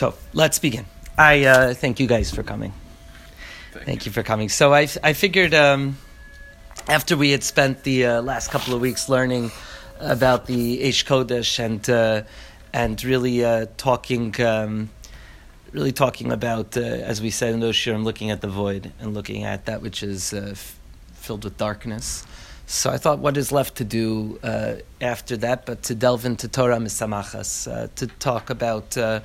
So let's begin. I uh, thank you guys for coming. Thank, thank you. you. for coming. So I, I figured um, after we had spent the uh, last couple of weeks learning about the Eish Kodesh and uh, and really uh, talking um, really talking about uh, as we said in those shirim, looking at the void and looking at that which is uh, f- filled with darkness. So I thought, what is left to do uh, after that, but to delve into Torah Misamachas, uh, to talk about uh,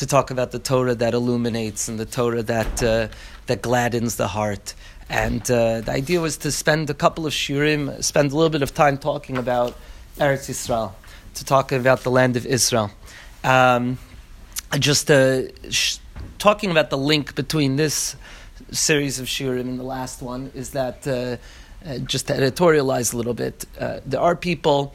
to talk about the Torah that illuminates and the Torah that uh, that gladdens the heart. And uh, the idea was to spend a couple of shirim, spend a little bit of time talking about Eretz Yisrael, to talk about the land of Israel. Um, just uh, sh- talking about the link between this series of shirim and the last one is that uh, just to editorialize a little bit, uh, there are people.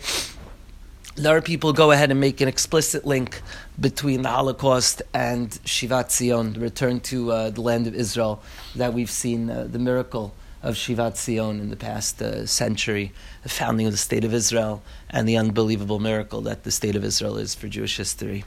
There are people go ahead and make an explicit link between the Holocaust and Shivat Zion, the return to uh, the land of Israel, that we've seen uh, the miracle of Shivat Zion in the past uh, century, the founding of the state of Israel, and the unbelievable miracle that the state of Israel is for Jewish history.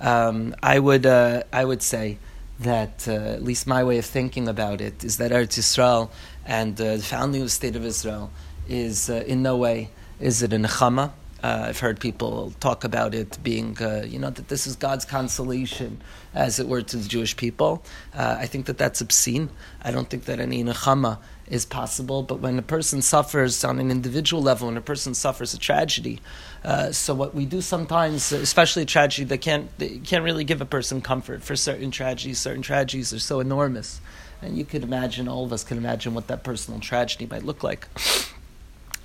Um, I would uh, I would say that uh, at least my way of thinking about it is that Eretz Yisrael and uh, the founding of the state of Israel is in no way is it a nechama. Uh, I've heard people talk about it being, uh, you know, that this is God's consolation, as it were, to the Jewish people. Uh, I think that that's obscene. I don't think that any nechama is possible. But when a person suffers on an individual level, when a person suffers a tragedy, uh, so what we do sometimes, especially a tragedy that can't can't really give a person comfort for certain tragedies. Certain tragedies are so enormous and you could imagine, all of us can imagine what that personal tragedy might look like.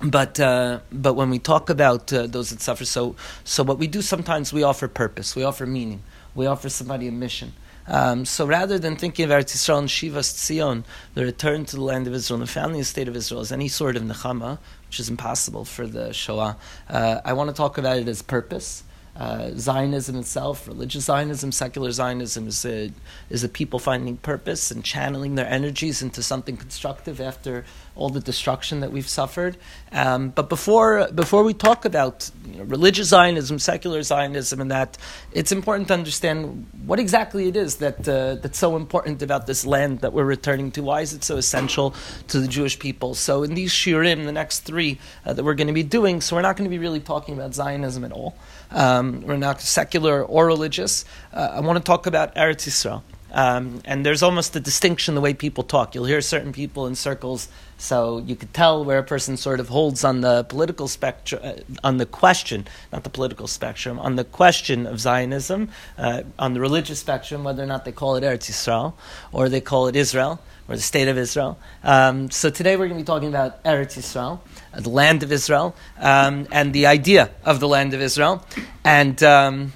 But uh, but when we talk about uh, those that suffer, so so what we do sometimes we offer purpose, we offer meaning, we offer somebody a mission. Um, so rather than thinking of Eretz Yisrael and Shivas Tzion, the return to the land of Israel and the founding of the state of Israel as any sort of nechama, which is impossible for the Shoah, uh, I want to talk about it as purpose uh, Zionism itself, religious Zionism, secular Zionism, is a, is a people finding purpose and channeling their energies into something constructive after all the destruction that we've suffered. Um, but before, before we talk about you know, religious Zionism, secular Zionism, and that, it's important to understand what exactly it is that, uh, that's so important about this land that we're returning to. Why is it so essential to the Jewish people? So, in these shirim, the next three uh, that we're going to be doing, so we're not going to be really talking about Zionism at all. Um, we're not secular or religious. Uh, I want to talk about Eretz Yisrael. Um, and there's almost a distinction the way people talk. You'll hear certain people in circles, so you could tell where a person sort of holds on the political spectrum, uh, on the question, not the political spectrum, on the question of Zionism, uh, on the religious spectrum, whether or not they call it Eretz Yisrael or they call it Israel or the state of Israel. Um, so today we're going to be talking about Eretz Yisrael, the land of Israel, um, and the idea of the land of Israel, and um,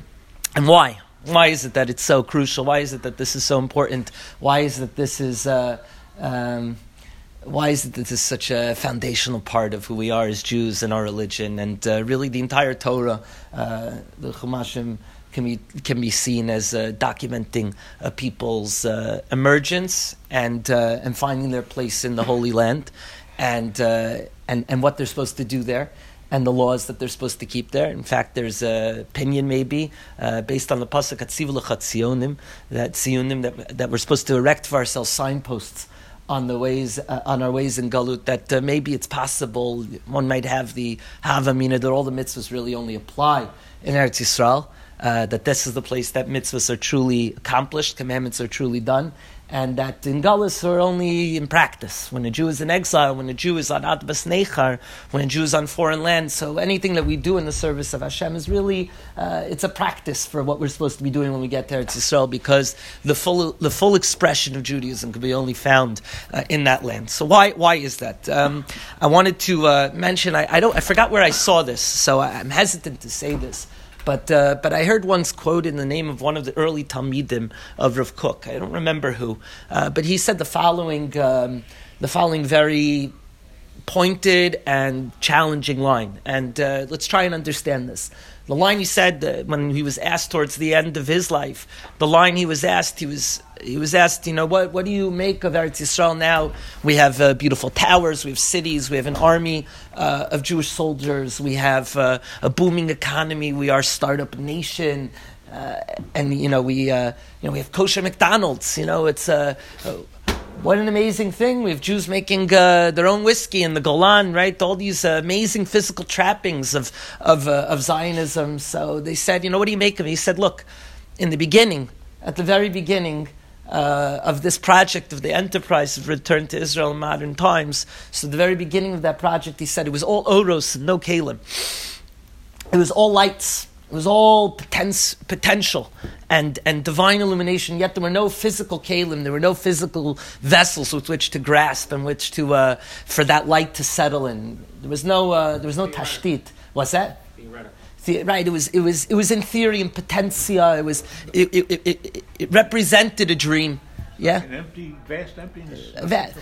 and why. Why is it that it's so crucial? Why is it that this is so important? Why is it that this is uh, um, why is it that this is such a foundational part of who we are as Jews and our religion, and uh, really the entire Torah, uh, the Chumashim can be can be seen as uh, documenting a people's uh, emergence and uh, and finding their place in the Holy Land, and uh, and and what they're supposed to do there and the laws that they're supposed to keep there. In fact, there's an opinion maybe uh, based on the pasuk Tzionim that Tzionim that that we're supposed to erect for ourselves signposts on the ways uh, on our ways in Galut that uh, maybe it's possible one might have the Havamina that all the mitzvahs really only apply in Eretz Yisrael. Uh, that this is the place that mitzvahs are truly accomplished, commandments are truly done, and that in Galus are only in practice. When a Jew is in exile, when a Jew is on Adbas Nechar, when a Jew is on foreign land, so anything that we do in the service of Hashem is really, uh, it's a practice for what we're supposed to be doing when we get there to Israel, because the full, the full expression of Judaism can be only found uh, in that land. So why, why is that? Um, I wanted to uh, mention, I, I, don't, I forgot where I saw this, so I'm hesitant to say this. But, uh, but I heard once quote in the name of one of the early Talmidim of Rav Kook. I don't remember who, uh, but he said the following, um, the following very pointed and challenging line. And uh, let's try and understand this. The line he said when he was asked towards the end of his life, the line he was asked, he was he was asked, you know, what what do you make of Eretz Yisrael now? We have uh, beautiful towers, we have cities, we have an army uh, of Jewish soldiers, we have uh, a booming economy, we are startup nation. uh, and you know we uh, you know we have kosher McDonald's. You know it's uh, what an amazing thing. We have Jews making uh, their own whiskey in the Golan, right? All these uh, amazing physical trappings of of, uh, of Zionism. So they said, you know, what do you make of it? He said, look, in the beginning, at the very beginning. Uh, of this project of the enterprise of return to Israel in modern times. So, the very beginning of that project, he said it was all oros no kalim. It was all lights. It was all potential and, and divine illumination, yet there were no physical kalim, there were no physical vessels with which to grasp and which to, uh, for that light to settle in. There was no, uh, there was no tashtit. What's that? right, it was, it, was, it was in theory and potentia, it, was, it, it, it, it represented a dream. Yeah, an empty, vast emptiness. Uh,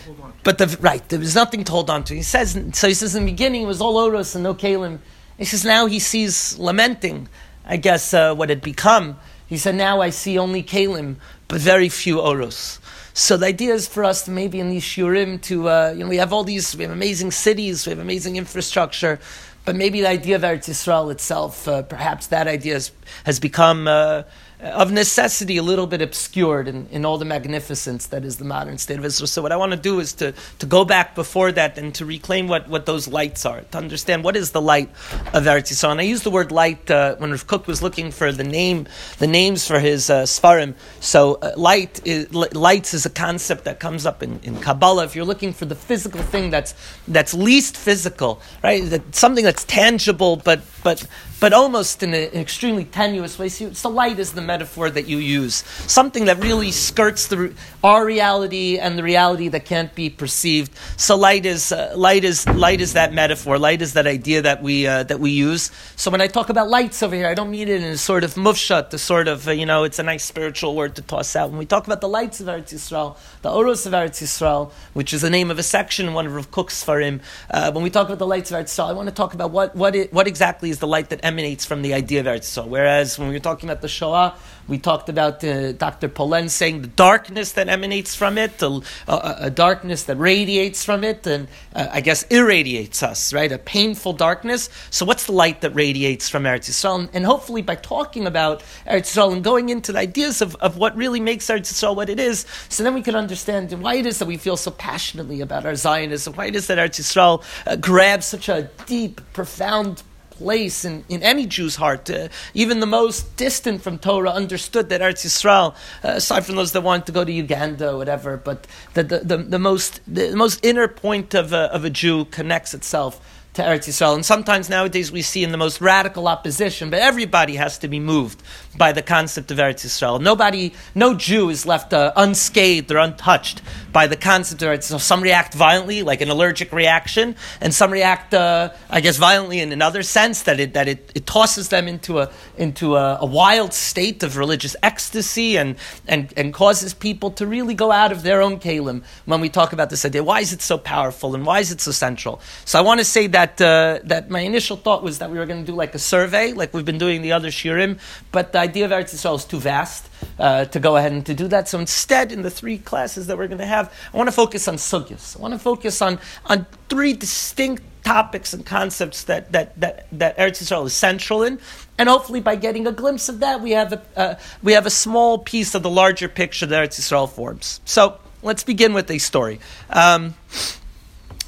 but the right, there was nothing to hold on to. He says so. He says in the beginning it was all oros and no kalim. He says now he sees lamenting, I guess, uh, what had become. He said, now I see only kalim, but very few oros. So the idea is for us to maybe in these shurim to, uh, you know, we have all these, we have amazing cities, we have amazing infrastructure, but maybe the idea of Eretz Yisrael itself, uh, perhaps that idea has, has become uh, of necessity a little bit obscured in, in all the magnificence that is the modern state of Israel. So what I want to do is to, to go back before that and to reclaim what, what those lights are, to understand what is the light of Eretz Yisrael. And I used the word light uh, when Rav Kook was looking for the name, the names for his uh, Sfarim. So uh, light is, lights is a concept that comes up in, in Kabbalah. If you're looking for the physical thing that's, that's least physical, right, that, something that's tangible but, but, but almost in a, an extremely tenuous way. So, so light is the metaphor that you use. Something that really skirts the, our reality and the reality that can't be perceived. So light is, uh, light is, light is that metaphor. Light is that idea that we, uh, that we use. So when I talk about lights over here, I don't mean it in a sort of mufshat, the sort of, uh, you know, it's a nice spiritual word to toss out. When we talk about the lights of Eretz Yisrael, the Oros of Eretz Yisrael, which is the name of a section in one of Rav Kook's Farim, uh, when we talk about the lights of Eretz Yisrael, I want to talk about what, what, it, what exactly is the light that emanates from the idea of Eretz Yisrael. Whereas when we were talking about the Shoah, we talked about uh, Dr. Polen saying the darkness that emanates from it, a, a, a darkness that radiates from it, and uh, I guess irradiates us, right? A painful darkness. So, what's the light that radiates from Eretz Yisrael? And, and hopefully, by talking about Eretz Yisrael and going into the ideas of, of what really makes Eretz Yisrael what it is, so then we can understand why it is that we feel so passionately about our Zionism, why it is that Eretz Yisrael uh, grabs such a deep, profound place in, in any Jew's heart. Uh, even the most distant from Torah understood that Eretz Yisrael, uh, aside from those that wanted to go to Uganda or whatever, but the, the, the, the most, the most inner point of a, of a Jew connects itself to Eretz Yisrael. And sometimes nowadays we see in the most radical opposition, but everybody has to be moved by the concept of Eretz Yisrael. Nobody, no Jew is left uh, unscathed or untouched by the concept of Eretz Yisrael. Some react violently, like an allergic reaction, and some react, uh, I guess, violently in another sense that it that it, it tosses them into a into a, a, wild state of religious ecstasy and, and and causes people to really go out of their own kalim when we talk about this idea. Why is it so powerful and why is it so central? So I want to say that uh, that my initial thought was that we were going to do like a survey, like we've been doing the other shirim, but the idea of Eretz Yisrael is too vast uh, to go ahead and to do that. So instead, in the three classes that we're going to have, I want to focus on sugyas. I want to focus on, on three distinct topics and concepts that, that, that, that Eretz Yisrael is central in. And hopefully, by getting a glimpse of that, we have a, uh, we have a small piece of the larger picture that Eretz Yisrael forms. So let's begin with a story. Um,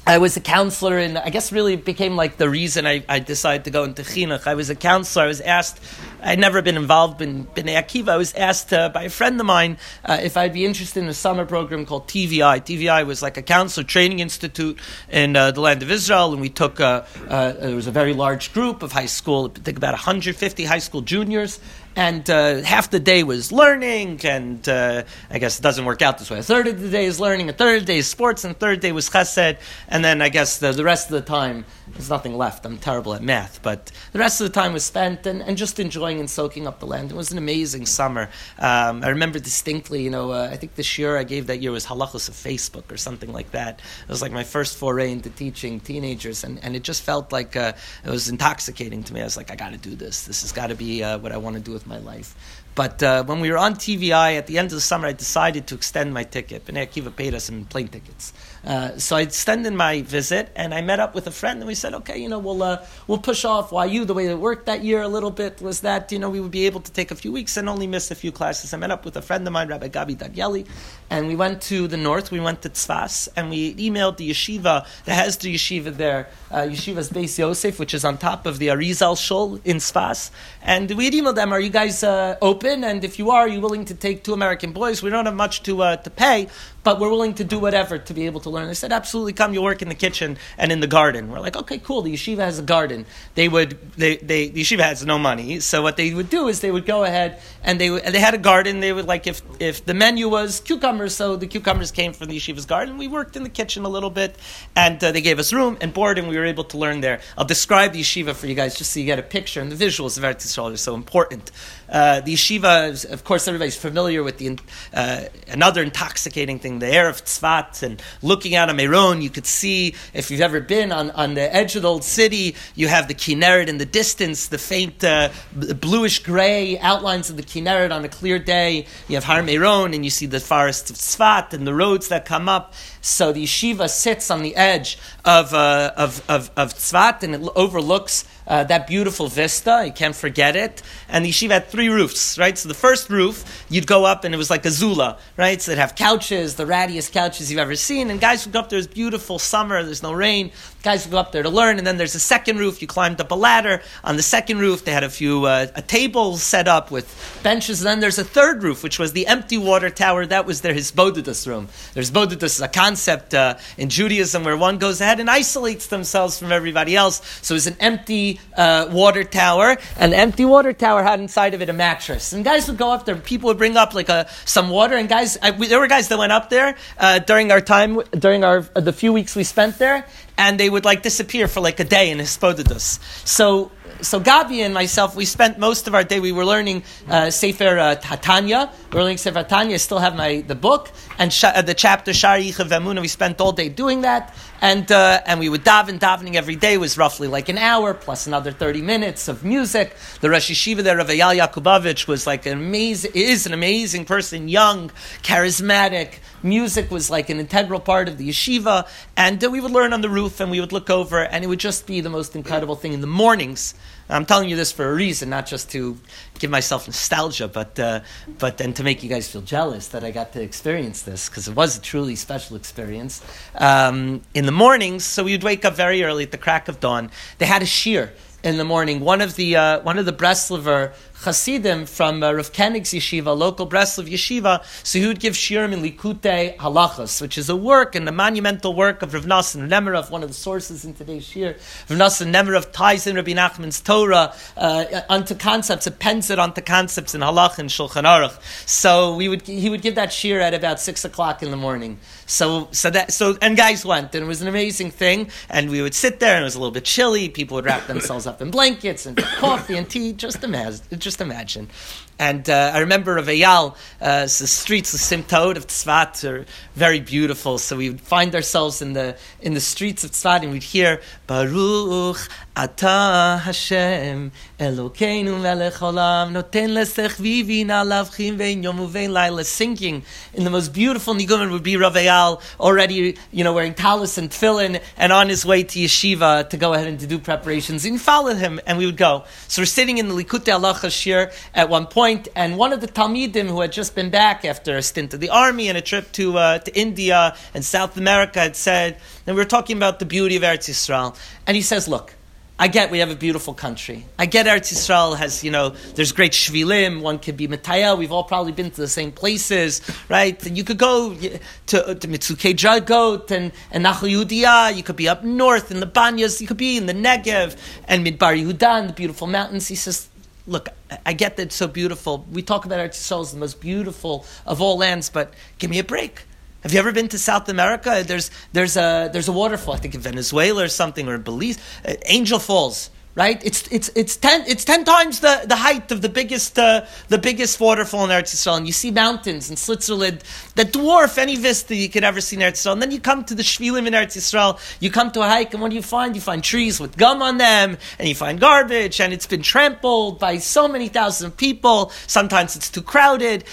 I was a counselor, and I guess really became like the reason I, I decided to go into chinuch. I was a counselor. I was asked. I'd never been involved in Bnei Akiva. I was asked uh, by a friend of mine uh, if I'd be interested in a summer program called TVI. TVI was like a counselor training institute in uh, the land of Israel, and we took. There was a very large group of high school. I think about 150 high school juniors, and uh, half the day was learning, and uh, I guess it doesn't work out this way. A third of the day is learning, a third of the day is sports, and a third day was chesed, and then I guess the, the rest of the time there's nothing left. I'm terrible at math, but the rest of the time was spent and, and just enjoying and soaking up the land. It was an amazing summer. Um, I remember distinctly, you know, uh, I think the year I gave that year was halachos of Facebook or something like that. It was like my first foray into teaching teenagers, and, and it just felt like uh, it was intoxicating to me. I was like, I got to do this. This has got to be uh, what I want to do with my life. But uh, when we were on TVI at the end of the summer, I decided to extend my ticket. Bnei Akiva paid us some plane tickets. Uh, so I extended my visit, and I met up with a friend, and we said, okay, you know, we'll uh, we'll push off YU. The way it worked that year a little bit was that you know we would be able to take a few weeks and only miss a few classes. I met up with a friend of mine, Rabbi Gabi Dagyeli, and we went to the north. We went to Tzfas, and we emailed the yeshiva the yeshiva there, uh, Yeshiva's Beis Yosef, which is on top of the Arizal Shul in Tzfas. And we emailed them, are you guys uh, open? And if you are, are you willing to take two American boys? We don't have much to, uh, to pay, but we're willing to do whatever to be able to learn. They said, absolutely, come. You work in the kitchen and in the garden. We're like, okay, cool. The yeshiva has a garden. They would, they, they, the yeshiva has no money, so what they would do is they would go ahead and they, and they had a garden. They would like if if the menu was cucumbers, so the cucumbers came from the yeshiva's garden. We worked in the kitchen a little bit, and uh, they gave us room and board, and we were able to learn there. I'll describe the yeshiva for you guys just so you get a picture, and the visuals of Eretz Yisrael are so important. Uh, the yeshiva, is, of course, everybody's familiar with the uh, another intoxicating thing, the air of Tzfat, and looking out on Meron, you could see if you've ever been on, on the edge of the old city, you have the Kinneret in the distance, the faint uh, bluish gray outlines of the Kinneret on a clear day. You have Har Meron, and you see the forests of Tzfat and the roads that come up. So the yeshiva sits on the edge of, uh, of, of, of Tzfat, and it overlooks uh, that beautiful vista. You can't forget it. And the yeshiva had three roofs, right? So the first roof, you'd go up and it was like a zula, right? So they'd have couches, the rattiest couches you've ever seen. And guys would go up there, it's beautiful summer, there's no rain. Guys would go up there to learn. And then there's a second roof, you climbed up a ladder. On the second roof, they had a few, uh, a table set up with benches. And then there's a third roof, which was the empty water tower. That was their Hisbodidus room. Their Hisbodidus is a concept uh, in Judaism where one goes ahead and isolates themselves from everybody else. So it's an empty uh, water tower, the empty water tower had inside of it a mattress. And guys would go up there, people would bring up like a, some water, and guys, I, we, there were guys that went up there uh, during our time, during our the few weeks we spent there, and they would like disappear for like a day in Hisbodidus. So so Gabi and myself, we spent most of our day. We were learning uh, Sefer uh, Tatanya. We are learning Sefer Tanya. I still have my the book and sh- uh, the chapter Shar Yichav Emuna. We spent all day doing that, and uh, and we would daven. Davening every day was roughly like an hour plus another thirty minutes of music. The Rosh Yeshiva there, Rav Eyal Yakubovich, was like an amazing. Is an amazing person, young, charismatic. Music was like an integral part of the yeshiva, and uh, we would learn on the roof, and we would look over, and it would just be the most incredible thing in the mornings. I'm telling you this for a reason, not just to give myself nostalgia, but uh, but and to make you guys feel jealous that I got to experience this because it was a truly special experience. Um, in the mornings, so we'd wake up very early at the crack of dawn. They had a shear in the morning. One of the uh, one of the Breslover Hasidim from uh, Rav Koenig's yeshiva, local Breslov yeshiva, so he would give shirim in Likutei Halachas, which is a work and a monumental work of Rav Nassan Nemerov, one of the sources in today's shir. Rav Nassan Nemerov ties in Rabbi Nachman's Torah uh, onto concepts, appends it onto concepts in Halach and Shulchan Aruch. So we would he would give that shir at about six o'clock in the morning. So so that so and guys went and it was an amazing thing. And we would sit there and it was a little bit chilly. People would wrap themselves up in blankets and coffee and tea. Just imagine, just imagine. And uh, I remember of Eyal, uh, the streets of Simtaot of Tzfat are very beautiful. So we would find ourselves in the in the streets of Tzfat and we'd hear Baruch Ata Hashem Elokeinu Olam Noten Lesech Vivin Alavchim Vein Yom Uvein Laila singing in the most beautiful nigumen would be Rav Eyal already you know wearing talis and tefillin and on his way to yeshiva to go ahead and to do preparations and followed him and we would go. So we're sitting in the Likutei Halacha Shir at one point and one of the Talmidim who had just been back after a stint of the army and a trip to, uh, to India and South America had said, and we were talking about the beauty of Eretz Yisrael, and he says, look, I get we have a beautiful country. I get Eretz Yisrael has, you know, there's great shvilim. One could be Mataya. We've all probably been to the same places, right? And you could go to, to Metzukei Dragot and, and Nachal Yehudiya. You could be up north in the Banyas. You could be in the Negev and Midbar Yehuda and the beautiful mountains. He says, look, I get that it's so beautiful. We talk about Eretz Yisrael as the most beautiful of all lands, but give me a break. Have you ever been to South America? There's, there's, a, there's a waterfall, I think in Venezuela or something, or Belize. Uh, Angel Falls, right? It's it's it's ten it's ten times the, the height of the biggest uh, the biggest waterfall in Eretz Yisrael. And you see mountains in Switzerland that dwarf any vista you could ever see in Eretz Yisrael. And then you come to the Shvilim in Eretz Yisrael. You come to a hike, and what do you find? You find trees with gum on them, and you find garbage, and it's been trampled by so many thousands of people. Sometimes it's too crowded.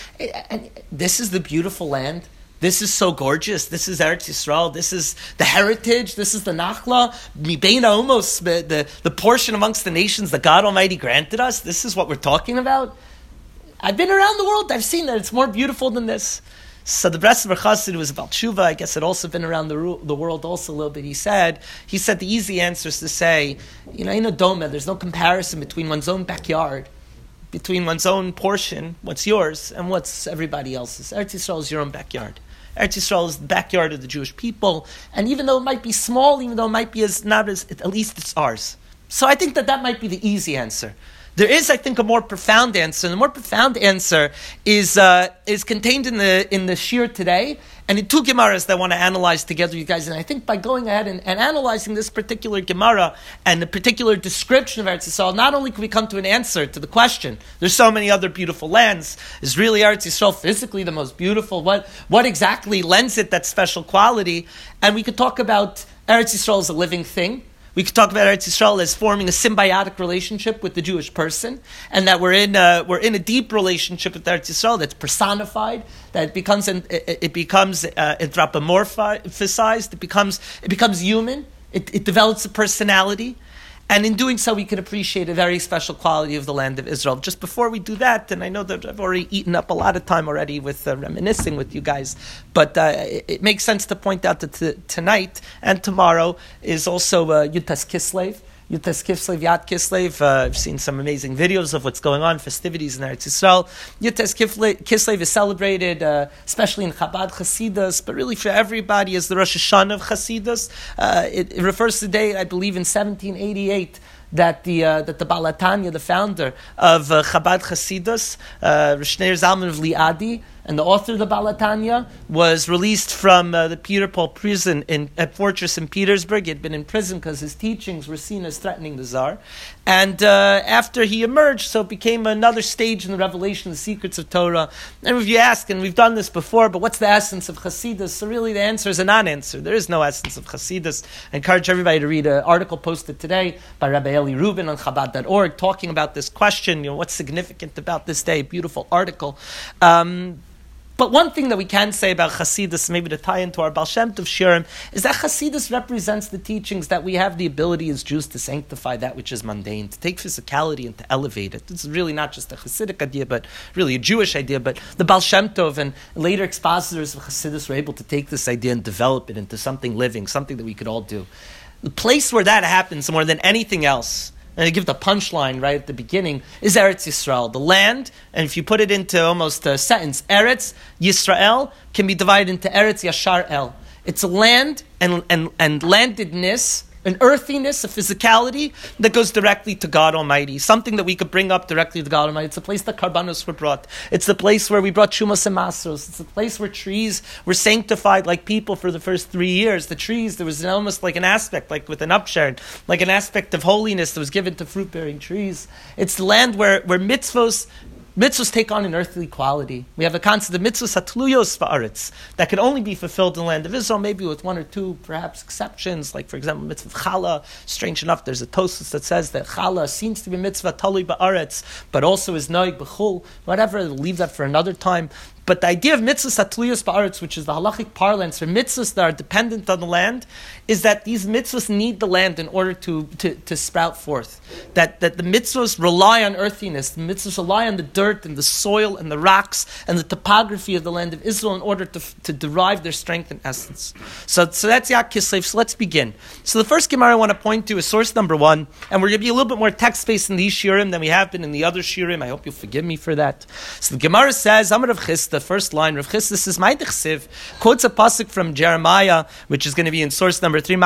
And this is the beautiful land this is so gorgeous. This is Eretz Yisrael. This is the heritage. This is the Nachla. Mibeina almost the, the, portion amongst the nations that God Almighty granted us. This is what we're talking about. I've been around the world. I've seen that it's more beautiful than this. So the Breslover Chassid was about tshuva. I guess it also been around the, the world also a little bit. He said he said the easy answer is to say, you know, in a doma, there's no comparison between one's own backyard, between one's own portion, what's yours, and what's everybody else's. Eretz Yisrael is your own backyard. Eretz Yisrael is the backyard of the Jewish people, and even though it might be small, even though it might be as not as, at least it's ours. So I think that that might be the easy answer. There is, I think, a more profound answer. And the more profound answer is, uh, is contained in the, in the Shir today, and in two Gemaras that I want to analyze together you guys. And I think by going ahead and, and analyzing this particular Gemara and the particular description of Eretz Yisrael, not only can we come to an answer to the question, there's so many other beautiful lands. Is really Eretz Yisrael physically the most beautiful? What, what exactly lends it that special quality? And we could talk about Eretz Yisrael as a living thing. We could talk about Eretz Yisrael as forming a symbiotic relationship with the Jewish person, and that we're in a, we're in a deep relationship with Eretz Yisrael that's personified, that it becomes it, becomes uh, anthropomorphized, it becomes it becomes human, it, it develops a personality, and in doing so, we can appreciate a very special quality of the land of Israel. Just before we do that, and I know that I've already eaten up a lot of time already with uh, reminiscing with you guys, but uh, it, it, makes sense to point out that t- tonight and tomorrow is also uh, Yutas Kislev. Yutas Kislev, Yad Kislev. Uh, I've seen some amazing videos of what's going on, festivities in Eretz Yisrael. Yutas Kislev is celebrated, uh, especially in Chabad Chasidus, but really for everybody as the Rosh Hashanah of Chasidus. Uh, it, it, refers to the day, I believe, in 1788 that the uh, that the Baal HaTanya, the founder of uh, Chabad Chasidus, uh, Reb Shneur Zalman of Liadi, and the author of the Baal HaTanya was released from uh, the Peter Paul prison in a fortress in Petersburg. He had been in prison because his teachings were seen as threatening the Tsar. And uh, after he emerged, so it became another stage in the revelation of the secrets of Torah. And if you ask, and we've done this before, but what's the essence of Hasidus? So really the answer is a non-answer. There is no essence of Hasidus. I encourage everybody to read an article posted today by Rabbi Eli Rubin on Chabad.org talking about this question, you know, what's significant about this day. Beautiful article. Um, but one thing that we can say about Hasidus, maybe to tie into our Baal Shem Tov Shirim, is that Hasidus represents the teachings that we have the ability as Jews to sanctify that which is mundane, to take physicality and to elevate it. It's really not just a Hasidic idea, but really a Jewish idea. But the Baal Shem Tov and later expositors of Hasidus were able to take this idea and develop it into something living, something that we could all do. The place where that happens more than anything else and I give the punchline right at the beginning, is Eretz Yisrael. The land, and if you put it into almost a sentence, Eretz Yisrael can be divided into Eretz Yashar El. It's land and, and, and landedness an earthiness, a physicality that goes directly to God Almighty, something that we could bring up directly to God Almighty. It's a place that karbanos were brought. It's the place where we brought shumas and masros. It's the place where trees were sanctified like people for the first three years. The trees, there was almost like an aspect, like with an upshard, like an aspect of holiness that was given to fruit bearing trees. It's the land where, where mitzvos Mitzvahs take on an earthly quality. We have a concept of mitzvahs hatluyos fa'aretz that can only be fulfilled in the land of Israel, maybe with one or two perhaps exceptions, like for example mitzvah challah. Strange enough, there's a tosus that says that challah seems to be mitzvah talui ba'aretz, but also is noig b'chul. Whatever, leave that for another time. But the idea of mitzvahs atliyos ba'aretz, which is the halachic parlance for mitzvahs that are dependent on the land, is that these mitzvahs need the land in order to, to, to sprout forth. That, that the mitzvahs rely on earthiness, the mitzvahs rely on the dirt and the soil and the rocks and the topography of the land of Israel in order to, to derive their strength and essence. So, so that's Yak Kislev. So let's begin. So the first Gemara I want to point to is source number one, and we're going to be a little bit more text based in these shirim than we have been in the other shirim. I hope you'll forgive me for that. So the Gemara says, Amar of Chis, the first line, Rav is my Dechsiv, quotes a pasuk from Jeremiah, which is going to be in source number three.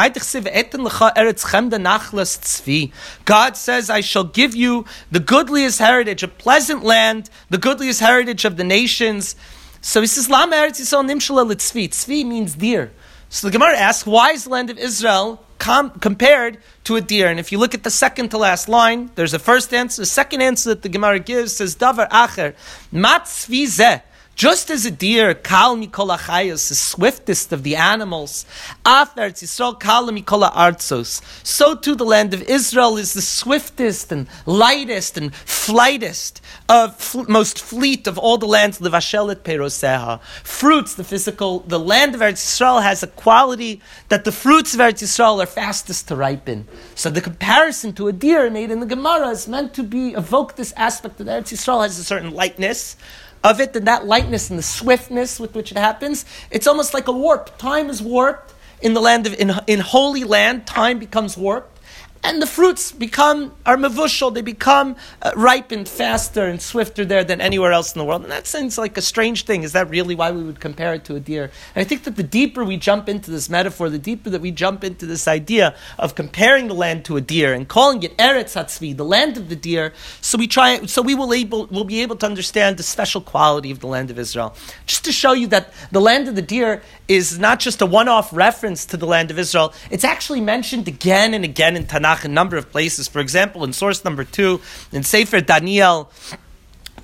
God says, I shall give you the goodliest heritage, a pleasant land, the goodliest heritage of the nations. So he says, Lama Eretz Yisrael Nimshala Litzvi. Tzvi means deer. So the Gemara asks, why is the land of Israel com- compared to a deer. And if you look at the second to last line, there's a first answer. The second answer that the Gemara gives says, Davar acher, mat zeh. Just as a deer, kal chayos, the swiftest of the animals, after Yisrael kal mikola artzos, so too the land of Israel is the swiftest and lightest and flightest of fl- most fleet of all the lands. Levashelet peroseha, fruits. The physical, the land of Eretz Yisrael has a quality that the fruits of Eretz Yisrael are fastest to ripen. So the comparison to a deer made in the Gemara is meant to be evoke this aspect that Eretz Yisrael has a certain lightness of it and that lightness and the swiftness with which it happens, it's almost like a warp. Time is warped in the land of in, in holy land. Time becomes warped and the fruits become are mavushal. They become uh, ripened faster and swifter there than anywhere else in the world. And that seems like a strange thing. Is that really why we would compare it to a deer? And I think that the deeper we jump into this metaphor, the deeper that we jump into this idea of comparing the land to a deer and calling it Eretz Hatzvi, the land of the deer. So we try. So we will able will be able to understand the special quality of the land of Israel. Just to show you that the land of the deer is not just a one-off reference to the land of Israel. It's actually mentioned again and again in Tanakh a number of places. For example, in source number two, in Sefer Daniel,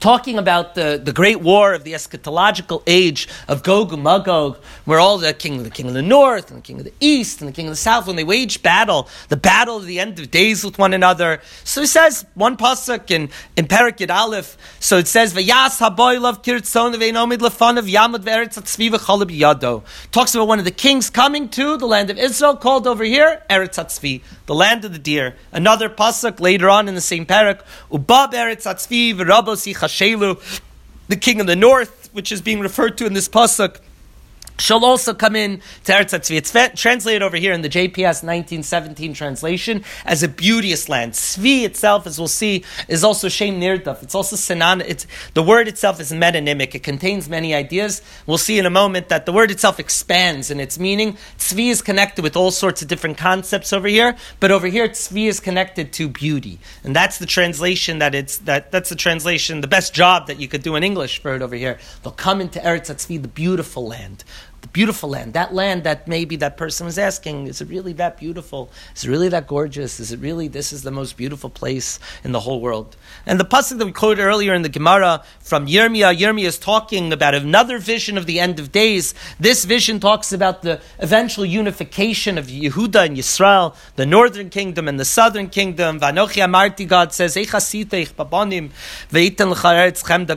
talking about the, the great war of the eschatological age of Gog and Magog, where all the king, the king of the north and the king of the east and the king of the south, when they wage battle, the battle of the end of days with one another. So he says one pasuk in in Parakid Aleph. So it says Vayas haboy love kirtzon veinomid lefonav yamad ve'eretz atzvi v'chalab yado. Talks about one of the kings coming to the land of Israel, called over here Eretz Atzvi, the land of the deer. Another pasuk later on in the same parak, Ubab Eretz Atzvi v'rabos Shelu, the king of the north, which is being referred to in this pasuk shall also come in to Eretz Tzvi. It's translated over here in the JPS 1917 translation as a beauteous land. Tzvi itself, as we'll see, is also Shem Nirdaf. It's also Sinan. It's, the word itself is metonymic. It contains many ideas. We'll see in a moment that the word itself expands in its meaning. Tzvi is connected with all sorts of different concepts over here, but over here, Tzvi is connected to beauty. And that's the translation that it's, that, that's the translation, the best job that you could do in English for it over here. They'll come into Eretz Tzvi, the beautiful land the beautiful land, that land that maybe that person was asking, is it really that beautiful? Is it really that gorgeous? Is it really this is the most beautiful place in the whole world? And the pasuk that we quoted earlier in the Gemara from Yirmiyah, Yirmiyah is talking about another vision of the end of days. This vision talks about the eventual unification of Yehuda and Yisrael, the northern kingdom and the southern kingdom. Vanochi Amarti, God says,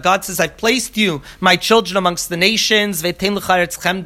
God says, I've placed you, my children, amongst the nations.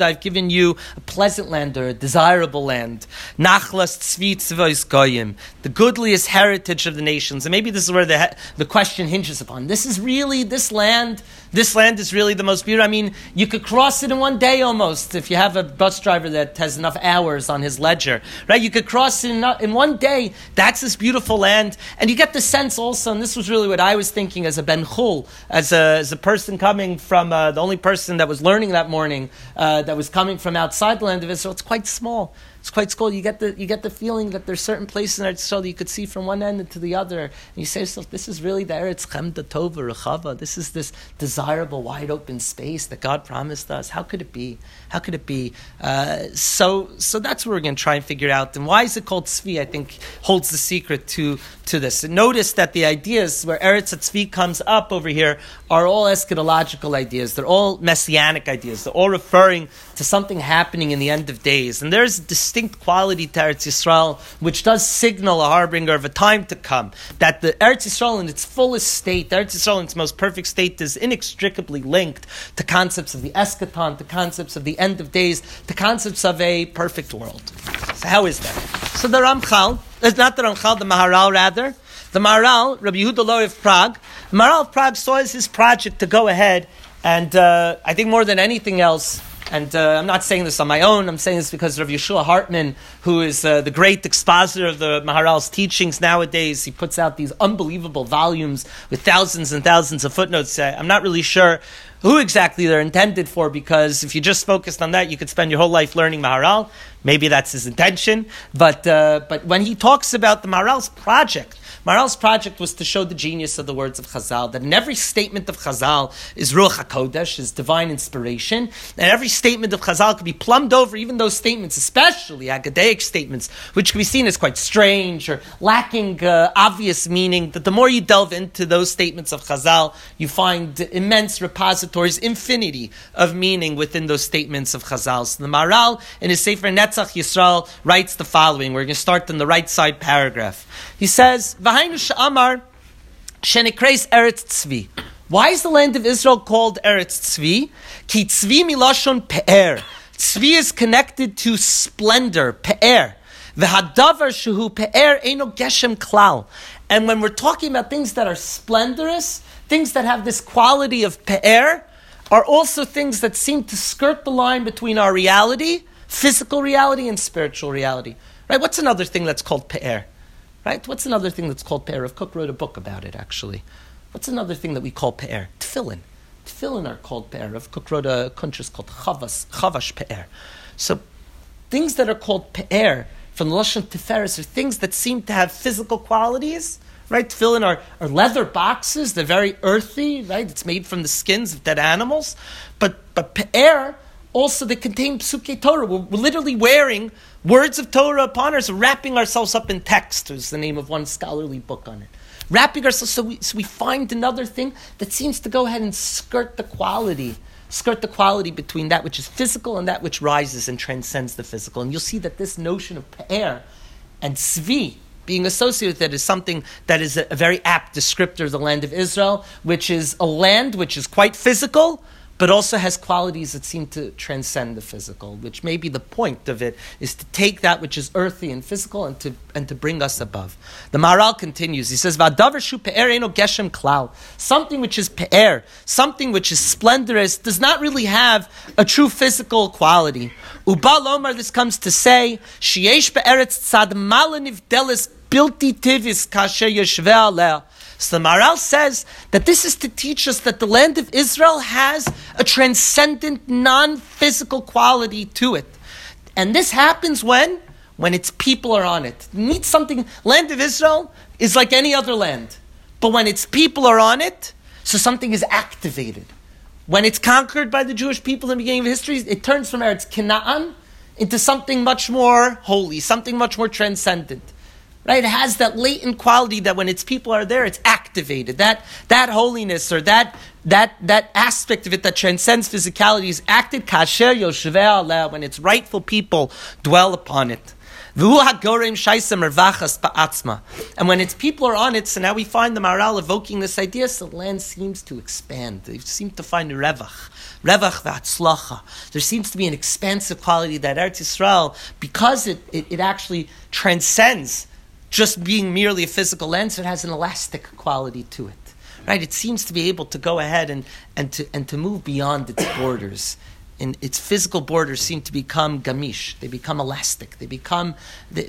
I've given you a pleasant land or a desirable land. Nachlas tzvi goyim, the goodliest heritage of the nations. And maybe this is where the, the question hinges upon. This is really, this land, this land is really the most beautiful. I mean, you could cross it in one day almost if you have a bus driver that has enough hours on his ledger, right? You could cross it in, in one day. That's this beautiful land. And you get the sense also, and this was really what I was thinking as a Ben Chul, as a, as a person coming from, uh, the only person that was learning that morning, uh, that was coming from outside the land of Israel. It's quite small. It's quite small. You get the you get the feeling that there's certain places in Eretz Yisrael that you could see from one end to the other, and you say to yourself, "This is really the Eretz Chemda Tova Rechava. This is this desirable, wide open space that God promised us. How could it be? How could it be?" Uh, so, so that's what we're going to try and figure out. And why is it called Tzvi? I think holds the secret to to this. And notice that the ideas where Eretz Tzvi comes up over here are all eschatological ideas. They're all messianic ideas. They're all referring to something happening in the end of days. And there's this distinct quality to Eretz Yisrael, which does signal a harbinger of a time to come. That the Eretz Yisrael in its fullest state, Eretz Yisrael in its most perfect state, is inextricably linked to concepts of the eschaton, to concepts of the end of days, to concepts of a perfect world. So how is that? So the Ramchal, it's not the Ramchal, the Maharal rather, the Maharal, Rabbi Yehuda Loew of Prague, the Maharal of Prague saw as his project to go ahead and uh, I think more than anything else, and uh, I'm not saying this on my own, I'm saying this because of Yehoshua Hartman, who is uh, the great expositor of the Maharal's teachings nowadays. He puts out these unbelievable volumes with thousands and thousands of footnotes. I'm not really sure who exactly they're intended for, because if you just focused on that, you could spend your whole life learning Maharal. Maybe that's his intention. But, uh, but when he talks about the Maharal's project, Maharal's project was to show the genius of the words of Chazal, that in every statement of Chazal is Ruach HaKodesh, is divine inspiration, and every statement of Chazal could be plumbed over, even those statements, especially Agadaic statements, which can be seen as quite strange or lacking uh, obvious meaning, that the more you delve into those statements of Chazal, you find immense repositories, infinity of meaning within those statements of Chazal. So the Maharal, in his Sefer Netzach Yisrael, writes the following. We're going to start in the right side paragraph. He says, Eretz Tzvi. Why is the land of Israel called Eretz Tzvi? Ki Tzvi milashon pe'er. Tzvi is connected to splendor, pe'er. V'hadavar shuhu pe'er eno geshem klal. And when we're talking about things that are splendorous, things that have this quality of pe'er, are also things that seem to skirt the line between our reality, physical reality, and spiritual reality. Right? What's another thing that's called pe'er? Right? What's another thing that's called pe'er? Rav Kook wrote a book about it, actually. What's another thing that we call pe'er? Tefillin. Tefillin are called pe'er. Rav Kook wrote a kuntres called chavas, chavash pe'er. So things that are called pe'er from the Lashon Tiferes are things that seem to have physical qualities, right? Tefillin are, are leather boxes. They're very earthy, right? It's made from the skins of dead animals. But, but pe'er, also they contain psuke Torah. We're, we're literally wearing Words of Torah upon us, wrapping ourselves up in text is the name of one scholarly book on it. Wrapping ourselves, so we, so we find another thing that seems to go ahead and skirt the quality, skirt the quality between that which is physical and that which rises and transcends the physical. And you'll see that this notion of pe'er and tzvi, being associated with it is something that is a very apt descriptor of the land of Israel, which is a land which is quite physical, but also has qualities that seem to transcend the physical, which may be the point of it, is to take that which is earthy and physical and to, and to bring us above. The Maharal continues, he says, geshem klal. Something which is pe'er, something which is splendorous, does not really have a true physical quality. Uba lomar, this comes to say, sheyesh be'eretz tzad malaniv delis bilti tivis kasher yeshveh so the Maharal says that this is to teach us that the land of Israel has a transcendent, non-physical quality to it. And this happens when? When its people are on it. needs something, land of Israel is like any other land. But when its people are on it, so something is activated. When it's conquered by the Jewish people in the beginning of history, it turns from Eretz Canaan into something much more holy, something much more transcendent. Right? It has that latent quality that when its people are there, it's activated. That, that holiness or that, that, that aspect of it that transcends physicality is acted kasher when its rightful people dwell upon it. And when its people are on it, so now we find the Maharal evoking this idea, so the land seems to expand. They seem to find a revach. Revach v'atzlacha. There seems to be an expansive quality that Eretz Yisrael, because it, it, it actually transcends just being merely a physical lens, it has an elastic quality to it. Right? It seems to be able to go ahead and, and, to, and to move beyond its borders. And its physical borders seem to become gamish. They become elastic. They become,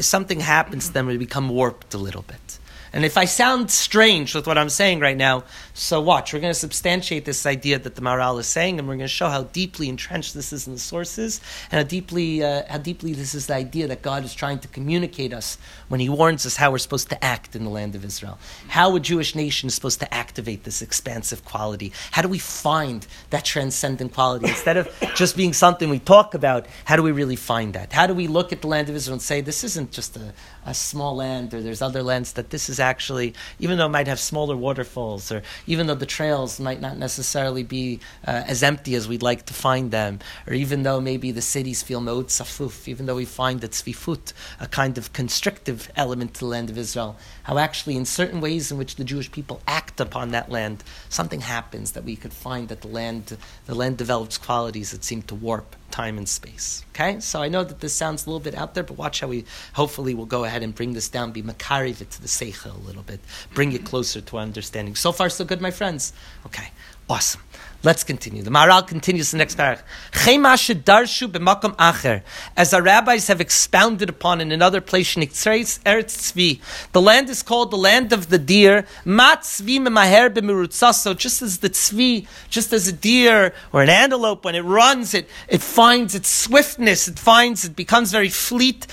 something happens to them, they become warped a little bit. And if I sound strange with what I'm saying right now, so watch. We're going to substantiate this idea that the Maharal is saying, and we're going to show how deeply entrenched this is in the sources, and how deeply, uh, how deeply this is the idea that God is trying to communicate us when He warns us how we're supposed to act in the land of Israel. How a Jewish nation is supposed to activate this expansive quality. How do we find that transcendent quality instead of just being something we talk about? How do we really find that? How do we look at the land of Israel and say this isn't just a, a small land, or there's other lands that this is actually, even though it might have smaller waterfalls, or even though the trails might not necessarily be uh, as empty as we'd like to find them, or even though maybe the cities feel no safuf, even though we find that tzvifut, a kind of constrictive element to the land of Israel, how actually in certain ways in which the Jewish people act upon that land, something happens that we could find that the land, the land develops qualities that seem to warp time and space. Okay, so I know that this sounds a little bit out there, but watch how we hopefully we'll go ahead and bring this down, be makariv it to the seichel a little bit, bring it closer to understanding. So far, so good, my friends. Okay, awesome. Let's continue. The Maharal continues the next paragraph. As our rabbis have expounded upon in another place Eretz the land is called the land of the deer. Just as the tzvi, just as a deer or an antelope, when it runs, it, it finds its swiftness, it finds, it becomes very fleet.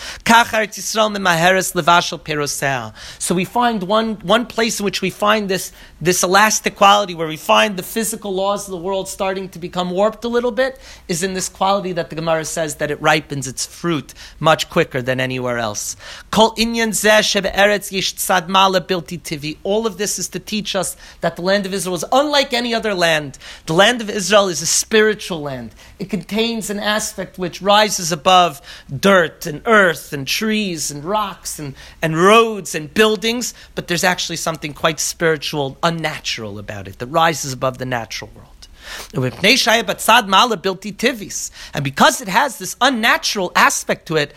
So we find one, one place in which we find this, this elastic quality, where we find the physical laws of the the world starting to become warped a little bit is in this quality that the Gemara says that it ripens its fruit much quicker than anywhere else. All of this is to teach us that the land of Israel is unlike any other land. The land of Israel is a spiritual land. It contains an aspect which rises above dirt and earth and trees and rocks and, and roads and buildings, but there's actually something quite spiritual, unnatural about it that rises above the natural world. And because it has this unnatural aspect to it,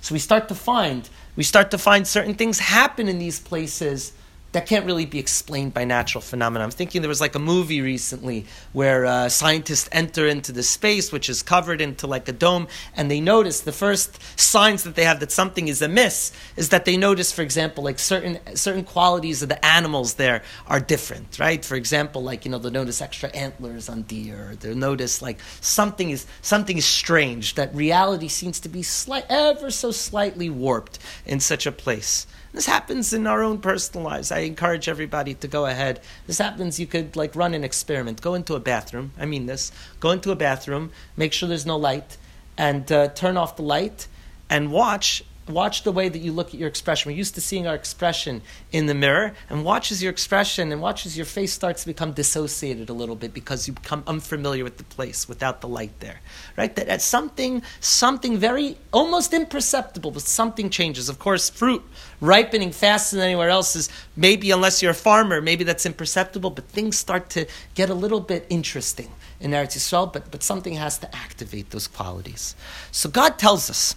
so we start to find we start to find certain things happen in these places that can't really be explained by natural phenomena. I'm thinking there was like a movie recently where uh, scientists enter into the space which is covered into like a dome, and they notice the first signs that they have that something is amiss is that they notice, for example, like certain certain qualities of the animals there are different, right? For example, like you know they'll notice extra antlers on deer. They'll notice like something is something is strange that reality seems to be slight, ever so slightly warped in such a place. This happens in our own personal lives. I encourage everybody to go ahead. This happens, you could like run an experiment. Go into a bathroom. I mean this. Go into a bathroom, make sure there's no light, and uh, turn off the light and watch watch the way that you look at your expression. We're used to seeing our expression in the mirror, and watch as your expression and watch as your face starts to become dissociated a little bit because you become unfamiliar with the place without the light there. Right? That, that's something, something very almost imperceptible, but something changes. Of course, fruit ripening faster than anywhere else is maybe unless you're a farmer, maybe that's imperceptible, but things start to get a little bit interesting in Eretz Yisrael, but, but something has to activate those qualities. So God tells us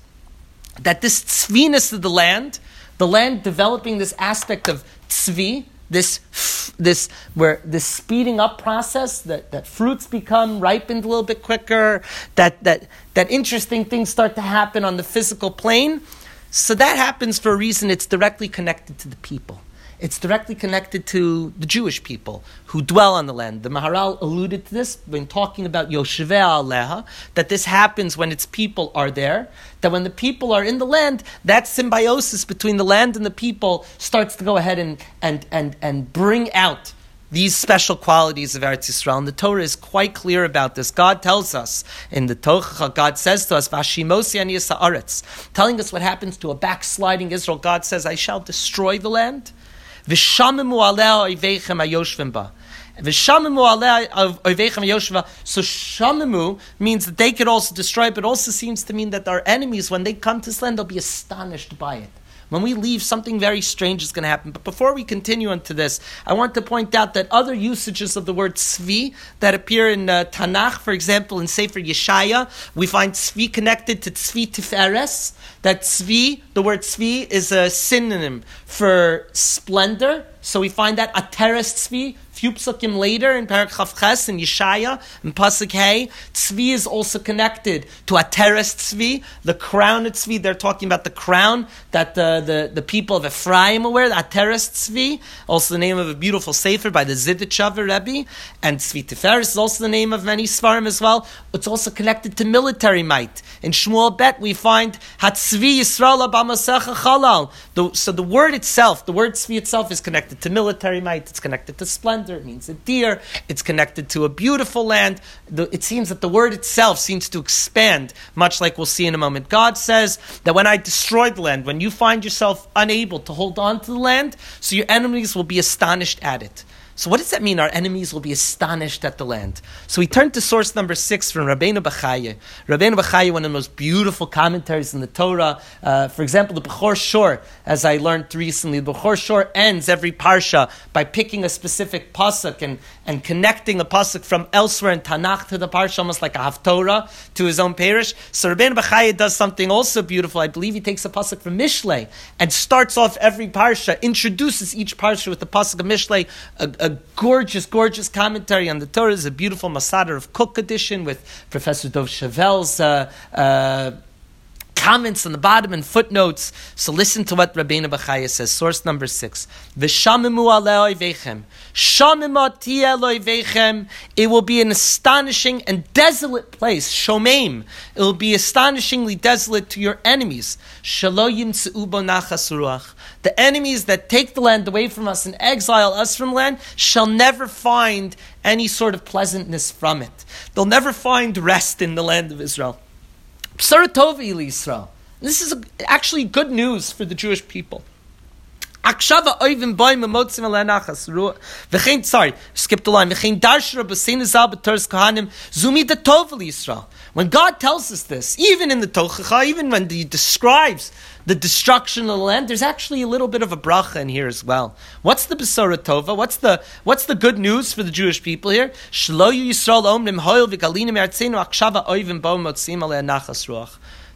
that this tzviness of the land, the land developing this aspect of tzvi, this this where this speeding up process that, that fruits become ripened a little bit quicker, that that that interesting things start to happen on the physical plane. So that happens for a reason. It's directly connected to the people. It's directly connected to the Jewish people who dwell on the land. The Maharal alluded to this when talking about Yosheveh Aleha, that this happens when its people are there, that when the people are in the land, that symbiosis between the land and the people starts to go ahead and, and, and, and bring out these special qualities of Eretz Yisrael. And the Torah is quite clear about this. God tells us in the Torah, God says to us, Vashimosi telling us what happens to a backsliding Israel. God says, I shall destroy the land V'shamimu aleh oiveichem ayoshvim ba. V'shamimu aleh oiveichem ayoshvim So shamimu means that they could also destroy, but also seems to mean that our enemies, when they come to this land, they'll be astonished by it. When we leave, something very strange is going to happen. But before we continue into this, I want to point out that other usages of the word tzvi that appear in uh, Tanakh, for example, in Sefer Yeshaya, we find tzvi connected to tzvi tiferes. That tzvi, the word tzvi, is a synonym for splendor. So we find that ateres tzvi, few psukim later in Parak Chavches in Yeshaya and Pasuk Hey, tzvi is also connected to a Ateres tzvi, the crown of tzvi. They're talking about the crown that the, the, the people of Ephraim will wear, the Ateres tzvi, also the name of a beautiful sefer by the Ziditshaver Rebbe, and tzvi Tiferes is also the name of many svarim as well. It's also connected to military might. In Shmuel Bet we find Hatzvi Yisrael Abamasecha Chalal. So the word itself, the word tzvi itself is connected to military might, it's connected to splendor it means a deer. It's connected to a beautiful land. it seems that the word itself seems to expand, much like we'll see in a moment. God says that when I destroy the land, when you find yourself unable to hold on to the land, so your enemies will be astonished at it. So what does that mean? Our enemies will be astonished at the land. So we turn to source number six from Rabbeinu Bachaya. Rabbeinu Bachaya, one of the most beautiful commentaries in the Torah. Uh, for example, the Bechor Shor, as I learned recently, the Bechor Shor ends every parsha by picking a specific pasuk and, and connecting a pasuk from elsewhere in Tanakh to the parsha, almost like a Haftorah to his own parsha. So Rabbeinu Bachaya does something also beautiful. I believe he takes a pasuk from Mishlei and starts off every parsha, introduces each parsha with the pasuk of Mishlei, a, a a gorgeous, gorgeous commentary on the Torah. It's a beautiful Mossad HaRav Kook edition with Professor Dov Chavel's uh, uh, comments on the bottom and footnotes. So listen to what Rabbeinu Bachaya says. Source number six. It will be an astonishing and desolate place. Shomem. It will be astonishingly desolate to your enemies. Shaloyim nachas The enemies that take the land away from us and exile us from land shall never find any sort of pleasantness from it. They'll never find rest in the land of Israel. Saratova Yisrael. This is actually good news for the Jewish people. Akshava sorry, skipped the line. V'chein darshra b'sein zal b'ters kahanim zumi de tov Yisrael. When God tells us this, even in the Tochacha, even when He describes the destruction of the land, there's actually a little bit of a bracha in here as well. What's the Besora Tova? What's the what's the good news for the Jewish people here?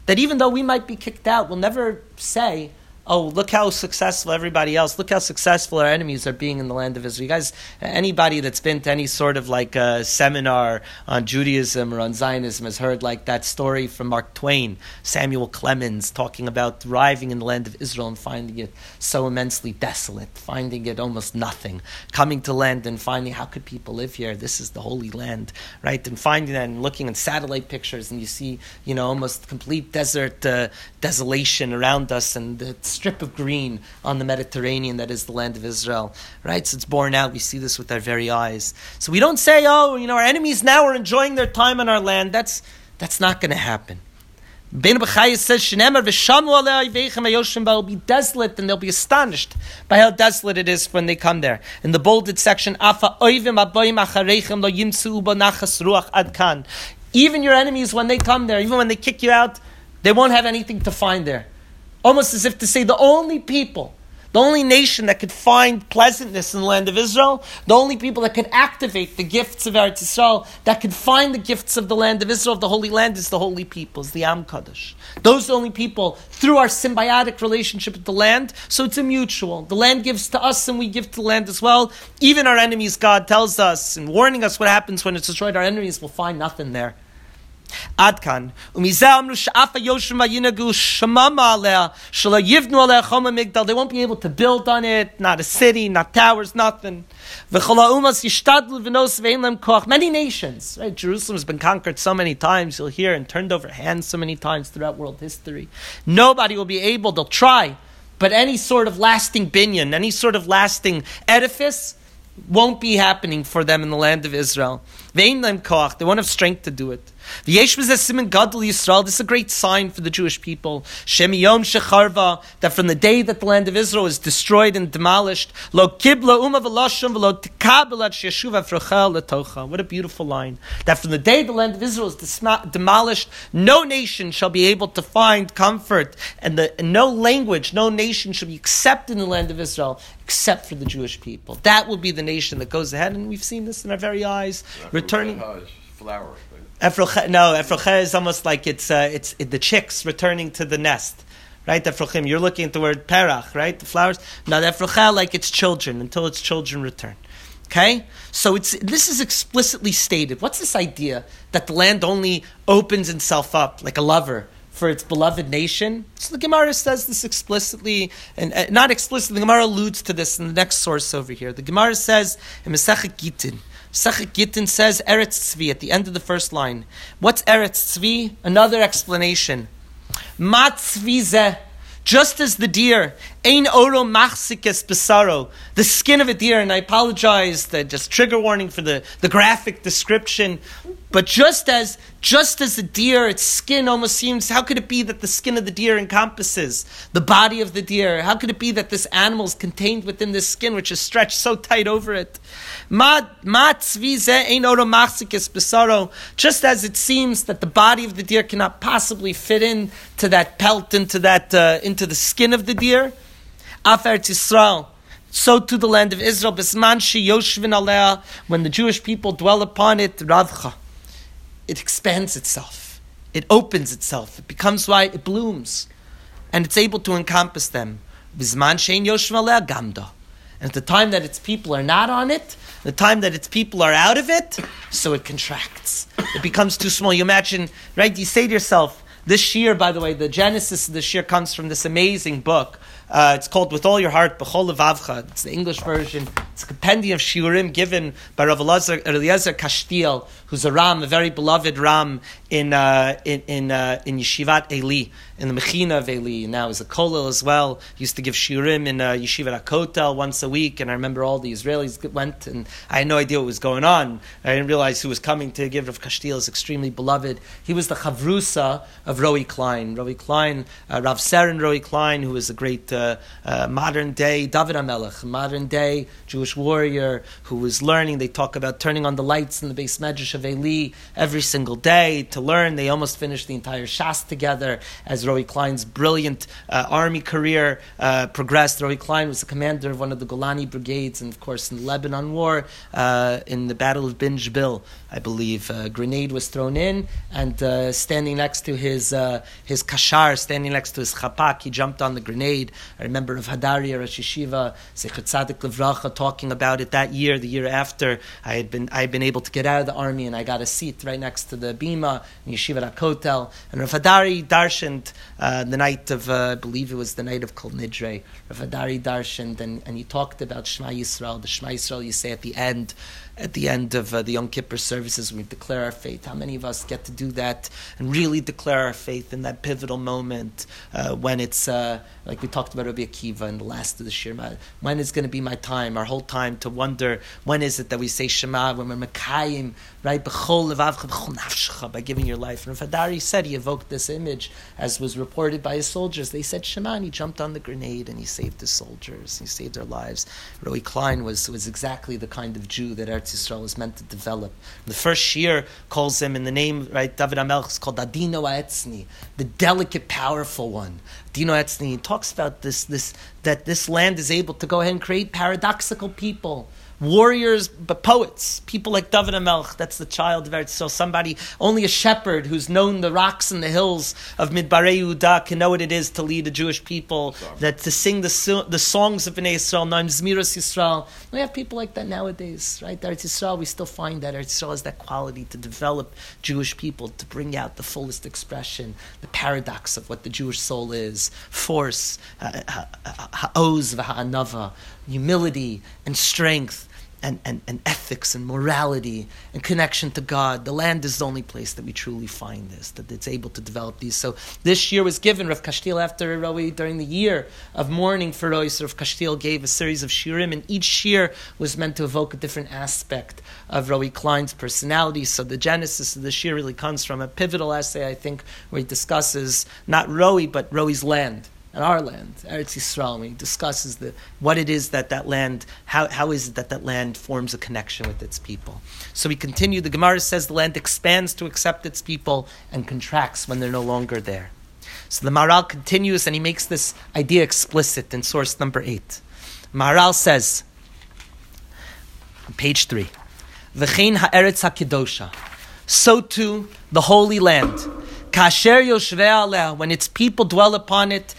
That even though we might be kicked out, we'll never say, oh, look how successful everybody else, look how successful our enemies are being in the land of Israel. You guys, anybody that's been to any sort of like a seminar on Judaism or on Zionism has heard like that story from Mark Twain, Samuel Clemens, talking about arriving in the land of Israel and finding it so immensely desolate, finding it almost nothing, coming to land and finding how could people live here? This is the holy land, right? And finding that and looking at satellite pictures and you see, you know, almost complete desert uh, desolation around us and the strip of green on the Mediterranean that is the land of Israel. Right? So it's borne out. We see this with our very eyes. So we don't say, oh, you know, our enemies now are enjoying their time on our land. That's, that's not going to happen. Ben Bechaya says, v'shamu will be desolate and they'll be astonished by how desolate it is when they come there. In the bolded section. Even your enemies, when they come there, even when they kick you out, they won't have anything to find there. Almost as if to say the only people, the only nation that could find pleasantness in the land of Israel, the only people that could activate the gifts of Eretz Yisrael, that could find the gifts of the land of Israel, of the Holy Land, is the holy peoples, the Am Kaddish. Those are the only people through our symbiotic relationship with the land. So it's a mutual. The land gives to us, and we give to the land as well. Even our enemies, God tells us and warning us what happens when it's destroyed. Our enemies will find nothing there. Adkan. Umizamnu sha'afa yoshim vayinagu shamama alea shala yivnu alea choma migdal. They won't be able to build on it, not a city, not towers, nothing. V'chala umas yishtadlu v'nos ve'in koch. Many nations, right? Jerusalem has been conquered so many times, you'll hear, and turned over hands so many times throughout world history. Nobody will be able, they'll try, but any sort of lasting binyan, any sort of lasting edifice, won't be happening for them in the land of Israel. They won't have strength to do it. This is a great sign for the Jewish people. Shemiyom shecharva that from the day that the land of Israel is destroyed and demolished, lo kibla uma v'loshim v'lo tikabelat sheshuva frochel letocha. What a beautiful line. That from the day the land of Israel is demolished, no nation shall be able to find comfort, and, the, and no language, no nation shall be accepted in the land of Israel except for the Jewish people. That will be the nation that goes ahead, and we've seen this in our very eyes, returning. Flower. Efroche, no, Efroche is almost like it's, uh, it's it, the chicks returning to the nest. Right, Efrochim, you're looking at the word perach, right? The flowers. Now, the Efrocha, like its children, until its children return. Okay? So it's, this is explicitly stated. What's this idea that the land only opens itself up like a lover for its beloved nation? So the Gemara says this explicitly, and uh, not explicitly, the Gemara alludes to this in the next source over here. The Gemara says in Mesechek Gittin, Sechik Gittin says Eretz Tzvi at the end of the first line. What's Eretz Tzvi? Another explanation. Mat Tzvi Just as the deer, ein oro machsikes besaro, the skin of a deer, and I apologize, that just trigger warning for the, the graphic description, but just as just as the deer, its skin almost seems, how could it be that the skin of the deer encompasses the body of the deer? How could it be that this animal is contained within this skin, which is stretched so tight over it? Just as it seems that the body of the deer cannot possibly fit in to that pelt, into that, uh, into the skin of the deer. Afer Yisrael so to the land of Israel, Bisman Yoshvin Alea, when the Jewish people dwell upon it, Radcha it expands itself. It opens itself. It becomes white. It blooms. And it's able to encompass them. Bisman shein gamda. And at the time that its people are not on it, the time that its people are out of it, so it contracts. It becomes too small. You imagine, right? You say to yourself, this year, by the way, the genesis of this year comes from this amazing book uh, it's called With All Your Heart, B'chol Levavcha. It's the English version. It's a compendium of shiurim given by Rav Eliezer, Kashtiel, who's a Ram, a very beloved Ram in, uh, in, in, uh, in Yeshivat Eli, in the Mechina of Eli. Now he's a Kolel as well. He used to give shiurim in uh, Yeshivat HaKotel once a week, and I remember all the Israelis went, and I had no idea what was going on. I didn't realize who was coming to give Rav Kashtiel is extremely beloved. He was the Chavrusa of Roi Klein. Roi Klein, uh, Rav Seren Roi Klein, who was a great uh, uh, modern day David HaMelech, modern day Jewish warrior who was learning. They talk about turning on the lights in the beis medrash of Eli every single day to learn. They almost finished the entire Shas together as Roi Klein's brilliant uh, army career uh, progressed. Roi Klein was the commander of one of the Golani brigades, and of course in the Lebanon War, uh, in the Battle of Bint Jbeil, I believe, a grenade was thrown in, and uh, standing next to his his kashar, standing next to his chapak, he jumped on the grenade. I remember of Hadari, Rosh Yeshiva, Tzadik Levracha, talking about it that year, the year after. I had been I had been able to get out of the army, and I got a seat right next to the bima in Yeshiva Kotel. And Rav Hadari darshaned uh, the night of, uh, I believe it was the night of Kol Nidre. Rav Hadari darshaned, and, and he talked about Shema Yisrael, the Shema Yisrael you say at the end at the end of uh, the Yom Kippur services, we declare our faith. How many of us get to do that and really declare our faith in that pivotal moment uh, when it's, uh, like we talked about Rabbi Akiva in the last of the Shema, when is going to be my time, our whole time to wonder when is it that we say Shema, when we're Mekayim, right? By giving your life. And Hadari said he evoked this image, as was reported by his soldiers. They said Shema, and he jumped on the grenade and he saved his soldiers, he saved their lives. Roi Klein was, was exactly the kind of Jew that Eretz Yisrael is meant to develop. The first year calls him in the name, right? David HaMelech is called Adino Aetzni, the delicate, powerful one. Dino Etzny talks about this, this, that this land is able to go ahead and create paradoxical people warriors, but poets, people like David HaMelech, that's the child of Eretz. So somebody, only a shepherd who's known the rocks and the hills of Midbarei Yehuda can know what it is to lead the Jewish people, that to sing the, the songs of Bnei Yisrael, Naim Zmiras Yisrael. We have people like that nowadays, right? Eretz Yisrael, we still find that Eretz Yisrael has that quality to develop Jewish people, to bring out the fullest expression, the paradox of what the Jewish soul is, force, uh, uh, uh, ha'oz v'ha'anava, humility and strength and, and, and ethics and morality and connection to God. The land is the only place that we truly find this, that it's able to develop these. So this year was given, Rav Kashtiel after Roi, during the year of mourning for Roi, so Rav Kashtiel gave a series of shiurim, and each shiur was meant to evoke a different aspect of Roi Klein's personality. So the genesis of the shiur really comes from a pivotal essay, I think, where he discusses not Roi, but Roi's land and our land, Eretz Yisrael, when he discusses the, what it is that that land, how, how is it that that land forms a connection with its people. So we continue, the Gemara says the land expands to accept its people and contracts when they're no longer there. So the Maharal continues and he makes this idea explicit in source number eight. Maharal says, page three, V'chein ha'eretz ha'kedosha, so too the Holy Land, Kasher yoshvei when its people dwell upon it,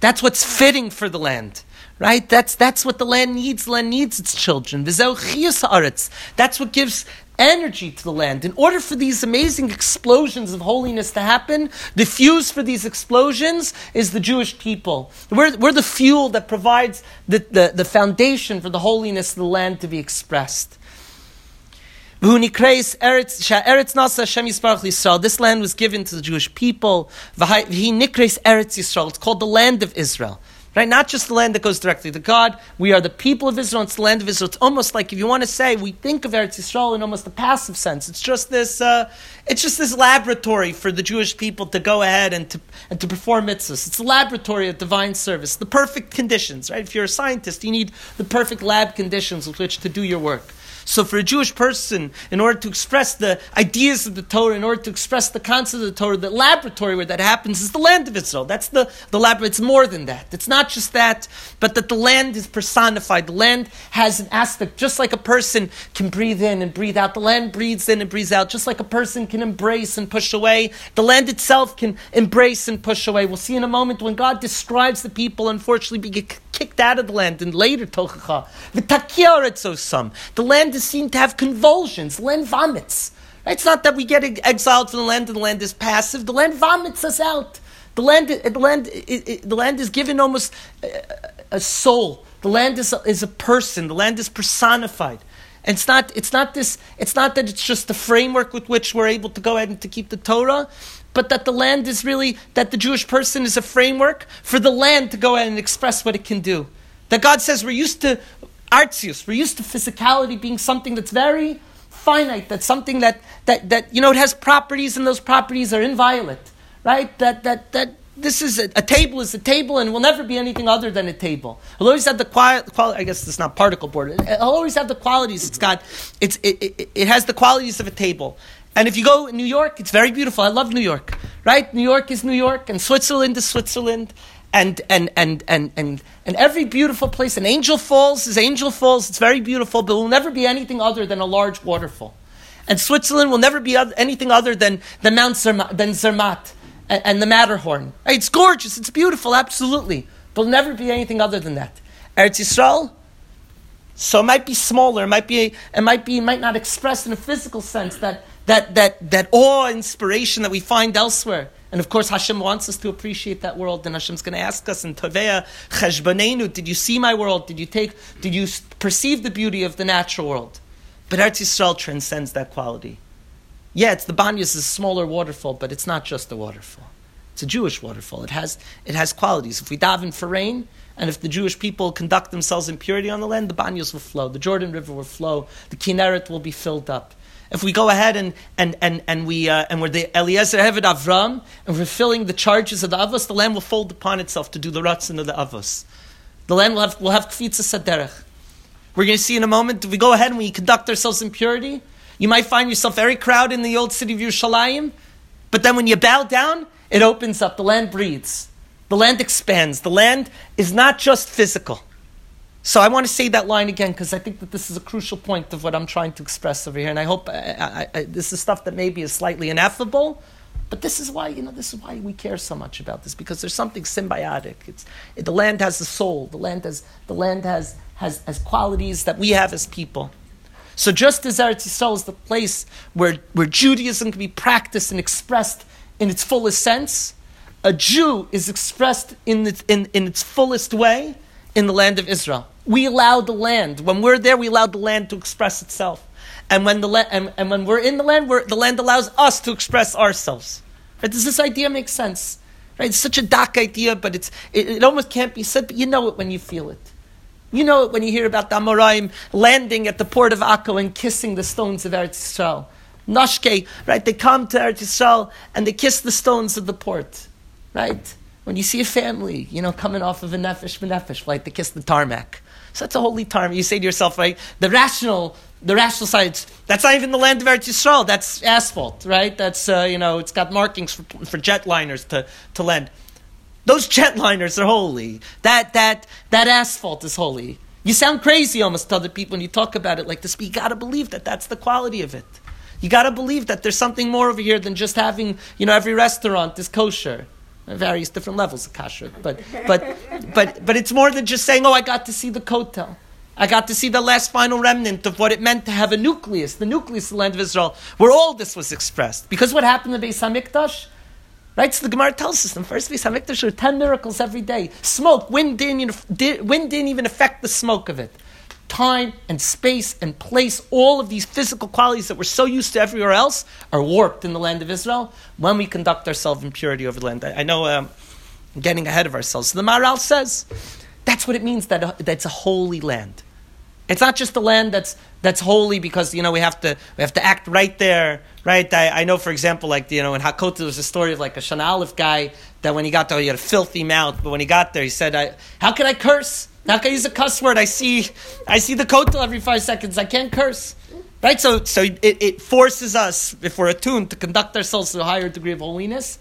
That's what's fitting for the land. Right? That's, that's what the land needs. The land needs its children. That's what gives energy to the land. In order for these amazing explosions of holiness to happen, the fuse for these explosions is the Jewish people. We're, we're the fuel that provides the, the, the foundation for the holiness of the land to be expressed. This land was given to the Jewish people. It's called the land of Israel. Right? Not just the land that goes directly to God. We are the people of Israel. It's the land of Israel. It's almost like if you want to say we think of Eretz Yisrael in almost a passive sense. It's just this. Uh, it's just this laboratory for the Jewish people to go ahead and to and to perform mitzvahs. It's a laboratory of divine service. The perfect conditions. Right? If you're a scientist, you need the perfect lab conditions with which to do your work. So for a Jewish person, in order to express the ideas of the Torah, in order to express the concept of the Torah, the laboratory where that happens is the land of Israel. That's the, the laboratory. It's more than that. It's not just that, but that the land is personified. The land has an aspect, just like a person can breathe in and breathe out. The land breathes in and breathes out, just like a person can embrace and push away. The land itself can embrace and push away. We'll see in a moment when God describes the people, unfortunately, being kicked out of the land, and later Tochacha, the some. Land is seen to have convulsions. Land vomits. It's not that we get exiled from the land and the land is passive. The land vomits us out. The land, the land, the land is given almost uh, a soul. The land is a, is a person. The land is personified. And it's not, it's not this, it's not that it's just the framework with which we're able to go ahead and to keep the Torah, but that the land is really, that the Jewish person is a framework for the land to go ahead and express what it can do. That God says we're used to artius, we're used to physicality being something that's very finite, that's something that, that, that you know, it has properties and those properties are inviolate, right? That, that, that this is a, a, table is a table and will never be anything other than a table. It'll always have the quality. Quali- I guess it's not particle board. It'll always have the qualities. It's got. It's it, it, it has the qualities of a table. And if you go in New York, it's very beautiful. I love New York, right? New York is New York, and Switzerland is Switzerland, and and and and and and every beautiful place. And Angel Falls is Angel Falls. It's very beautiful, but will never be anything other than a large waterfall. And Switzerland will never be anything other than the Mount Zermatt, than Zermatt and, and the Matterhorn. It's gorgeous. It's beautiful, absolutely. But it'll never be anything other than that. Eretz Yisrael. So it might be smaller. It might be. It might be. It might not express in a physical sense that that, that, that awe, inspiration that we find elsewhere. And of course, Hashem wants us to appreciate that world. And Hashem's going to ask us in Tovea, Cheshbanenu, did you see my world? Did you take, did you perceive the beauty of the natural world? But Eretz Yisrael transcends that quality. Yeah, it's the Banyas is a smaller waterfall, but it's not just a waterfall. It's a Jewish waterfall. It has, it has qualities. If we daven for rain, and if the Jewish people conduct themselves in purity on the land, the Banyas will flow, the Jordan River will flow, the Kinneret will be filled up. If we go ahead and, and, and, and, we, uh, and we're the Eliezer Heved Avram, and we're fulfilling the charges of the Avos, the land will fold upon itself to do the Ratzin of the Avos. The land will have, will have Kvitza Saderech. We're going to see in a moment, if we go ahead and we conduct ourselves in purity, you might find yourself very crowded in the old city of Yerushalayim, but then when you bow down, it opens up, the land breathes. The land expands. The land is not just physical. So I want to say that line again because I think that this is a crucial point of what I'm trying to express over here, and I hope I, I, I, this is stuff that maybe is slightly ineffable, but this is why you know this is why we care so much about this because there's something symbiotic. It's it, the land has a soul. The land has the land has has has qualities that we have as people. So just as Eretz Yisrael is the place where where Judaism can be practiced and expressed in its fullest sense, a Jew is expressed in its, in, in its fullest way in the land of Israel. We allow the land. When we're there, we allow the land to express itself. And when, the la- and, and when we're in the land, the land allows us to express ourselves. Right? Does this idea make sense? Right? It's such a dark idea, but it's, it, it, almost can't be said, but you know it when you feel it. You know it when you hear about the Amoraim landing at the port of Akko and kissing the stones of Eretz Yisrael. Nashke, right? They come to Eretz Yisrael and they kiss the stones of the port, right? When you see a family, you know, coming off of a Nefesh B'Nefesh, like they kiss the tarmac. So that's a holy time. You say to yourself, right? The rational, the rational side. That's not even the land of Eretz Yisrael. That's asphalt, right? That's uh, you know, it's got markings for, for jetliners to to land. Those jetliners are holy. That that that asphalt is holy. You sound crazy almost to other people when you talk about it like this, but you got to believe that that's the quality of it. You got to believe that there's something more over here than just having, you know, every restaurant is kosher various different levels of kashrut. But, but, but, but it's more than just saying, oh, I got to see the kotel. I got to see the last final remnant of what it meant to have a nucleus, the nucleus of the land of Israel, where all this was expressed. Because what happened in Beis Hamikdash? Right, so the Gemara tells us in first Beis Hamikdash there are ten miracles every day. Smoke, wind didn't, wind didn't even affect the smoke of it time and space and place, all of these physical qualities that we're so used to everywhere else, are warped in the land of Israel when we conduct ourselves in purity over the land. I, I know um, I'm getting ahead of ourselves. So the Maharal says that's what it means that, uh, that's a holy land. It's not just a land that's that's holy because you know we have to we have to act right there, right? I, I know, for example, like you know in Hakota there was a story of like a Shana Aleph guy that when he got there he had a filthy mouth, but when he got there he said, "How can I curse?" Can I use a cuss word? I see, I see the kotel every five seconds. I can't curse. Right? So, so it, it forces us, if we're attuned, to conduct ourselves to a higher degree of holiness.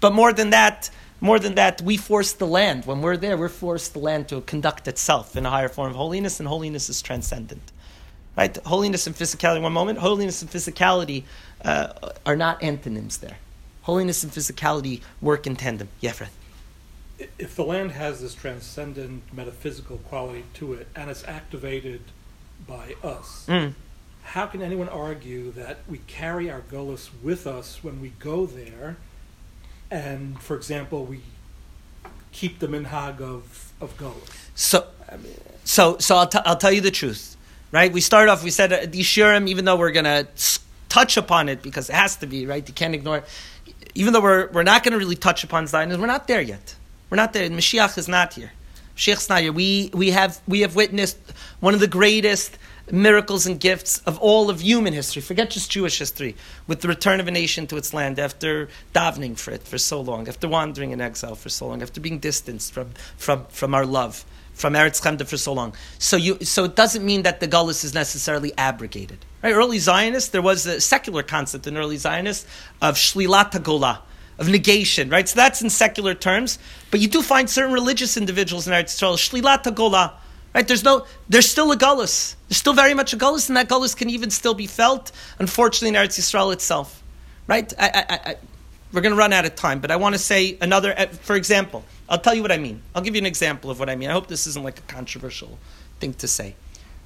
But more than that, more than that, we force the land. When we're there, we're forced the land to conduct itself in a higher form of holiness, and holiness is transcendent. Right? Holiness and physicality, one moment. Holiness and physicality uh, are not antonyms there. Holiness and physicality work in tandem. Fred. If the land has this transcendent metaphysical quality to it, and it's activated by us, Mm. how can anyone argue that we carry our gullus with us when we go there, and, for example, we keep the minhag of, of gullus? So, so, so I'll, t- I'll tell you the truth, right? We start off, we said uh, the Shurim, even though we're going to touch upon it because it has to be, right? You can't ignore it. Even though we're, we're not going to really touch upon Zionism, we're not there yet. We're not there. Mashiach is not here. Mashiach's not here. We, we, have, we have witnessed one of the greatest miracles and gifts of all of human history. Forget just Jewish history. With the return of a nation to its land after davening for it for so long, after wandering in exile for so long, after being distanced from, from, from our love, from Eretz Chemda for so long. So, you, so it doesn't mean that the Gullus is necessarily abrogated. Right? Early Zionists, there was a secular concept in early Zionists of shlilat hagolah, of negation, right? So that's in secular terms. But you do find certain religious individuals in Eretz Yisrael, shlilat hagolah, Right? There's no, there's still a gullus. There's still very much a gullus, and that gullus can even still be felt, unfortunately, in Eretz Yisrael itself. Right? I, I, I, we're going to run out of time, but I want to say another, uh, for example, I'll tell you what I mean. I'll give you an example of what I mean. I hope this isn't like a controversial thing to say.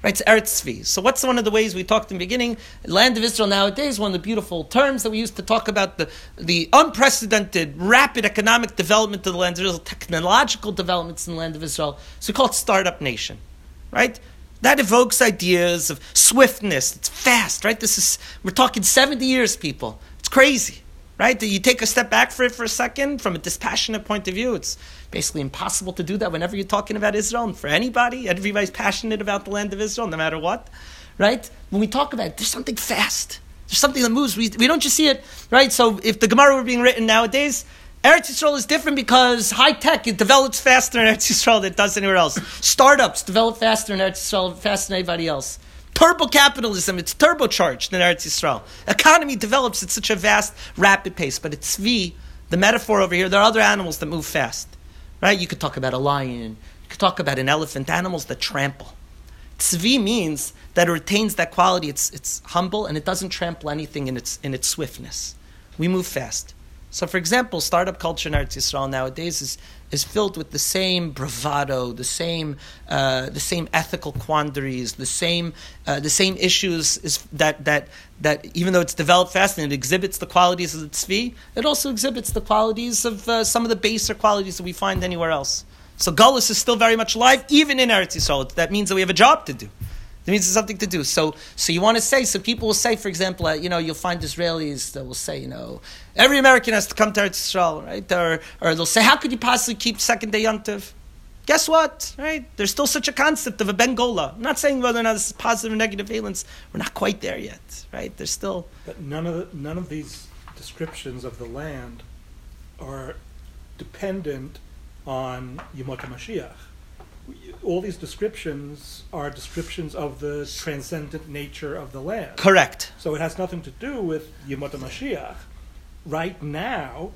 Right? It's Eretz Tzvi. So what's one of the ways we talked in the beginning? Land of Israel nowadays, one of the beautiful terms that we used to talk about the, the unprecedented, rapid economic development of the land of Israel, technological developments in the land of Israel. So we call it startup nation. Right? That evokes ideas of swiftness. It's fast, right? This is we're talking 70 years, people. It's crazy. Right? You take a step back for it for a second from a dispassionate point of view. It's basically impossible to do that whenever you're talking about Israel and for anybody. Everybody's passionate about the land of Israel, no matter what. Right? When we talk about it, there's something fast. There's something that moves. We, we don't just see it, right? So if the Gemara were being written nowadays, Eretz Yisrael is different because high tech it develops faster in Eretz Yisrael than it does anywhere else. Startups develop faster in Eretz Yisrael, faster than anybody else. Turbo capitalism, it's turbocharged in Eretz Yisrael. Economy develops at such a vast, rapid pace. But it's V, the metaphor over here, there are other animals that move fast. Right? You could talk about a lion, you could talk about an elephant, animals that trample. Tzvi means that it retains that quality. It's, it's humble and it doesn't trample anything in its, in its swiftness. We move fast. So, for example, startup culture in Eretz Yisrael nowadays is, is filled with the same bravado, the same, uh, the same ethical quandaries, the same, uh, the same issues is that, that, that even though it's developed fast and it exhibits the qualities of the tzvi, it also exhibits the qualities of uh, some of the baser qualities that we find anywhere else. So Gullus is still very much alive, even in Eretz Yisrael. That means that we have a job to do. That means there's something to do. So, so you want to say, so people will say, for example, uh, you know, you'll find Israelis that will say, you know, every American has to come to Eretz Yisrael, right? Or, or they'll say, how could you possibly keep second day Yontiv? Guess what, right? There's still such a concept of a Bengola. I'm not saying whether or not this is positive or negative valence. We're not quite there yet, right? There's still... But none of, the, none of these descriptions of the land are dependent on Yemot HaMashiach all these descriptions are descriptions of the transcendent nature of the land. Correct. So it has nothing to do with Yemot HaMashiach. Right now,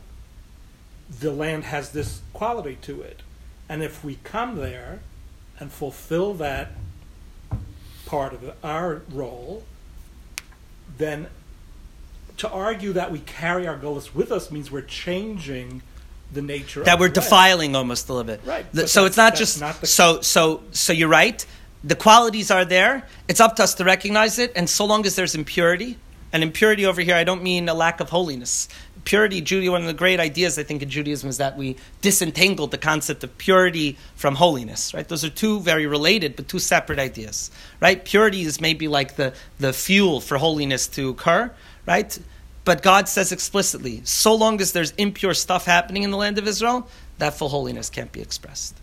the land has this quality to it. And if we come there and fulfill that part of our role, then to argue that we carry our gullus with us means we're changing the nature that we're defiling almost a little bit. Right. The, so it's not just not so so so you're right. The qualities are there. It's up to us to recognize it, and so long as there's impurity, and impurity over here, I don't mean a lack of holiness. Purity, Judaism, one of the great ideas I think in Judaism is that we disentangled the concept of purity from holiness. Right? Those are two very related but two separate ideas. Right? Purity is maybe like the, the fuel for holiness to occur. Right? But God says explicitly, so long as there's impure stuff happening in the land of Israel, that full holiness can't be expressed.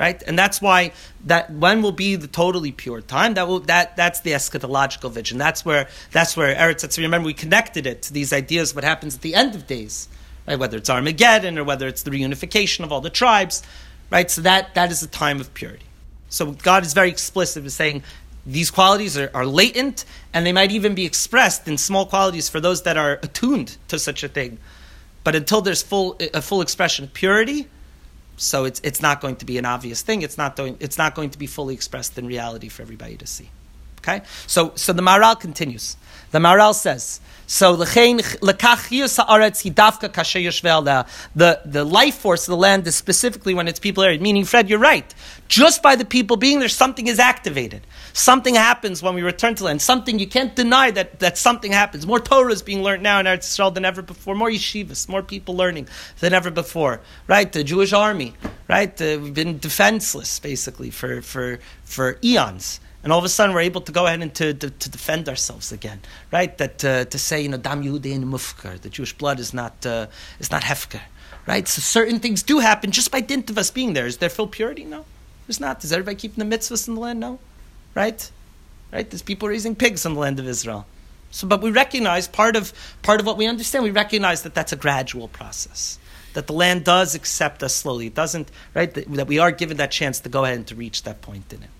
Right? And that's why that when will be the totally pure time? That will that that's the eschatological vision. That's where that's where Eretz Yisrael, remember we connected it to these ideas what happens at the end of days. Right? Whether it's Armageddon or whether it's the reunification of all the tribes. Right? So that that is a time of purity. So God is very explicit in saying these qualities are, are latent and they might even be expressed in small qualities for those that are attuned to such a thing. But until there's full a full expression of purity, so it's it's not going to be an obvious thing. It's not going it's not going to be fully expressed in reality for everybody to see. Okay? So so the Maharal continues. The Maharal says, so the the life force of the land is specifically when its people are meaning Fred, you're right. Just by the people being there, something is activated. Something happens when we return to land. Something you can't deny that, that something happens. More Torah is being learned now in Eretz Yisrael than ever before. More yeshivas, more people learning than ever before. Right? The Jewish army. Right? Uh, we've been defenseless basically for for for eons. And all of a sudden, we're able to go ahead and to, to, to defend ourselves again, right? That uh, to say, you know, dam Yehudein mufkar, the Jewish blood is not uh, is not hefker, right? So certain things do happen just by dint of us being there. Is there full purity? No, there's not. Is everybody keeping the mitzvahs in the land? No, right? Right? There's people raising pigs in the land of Israel. So, but we recognize part of part of what we understand. We recognize that that's a gradual process. That the land does accept us slowly. It doesn't, right? That, that we are given that chance to go ahead and to reach that point in it.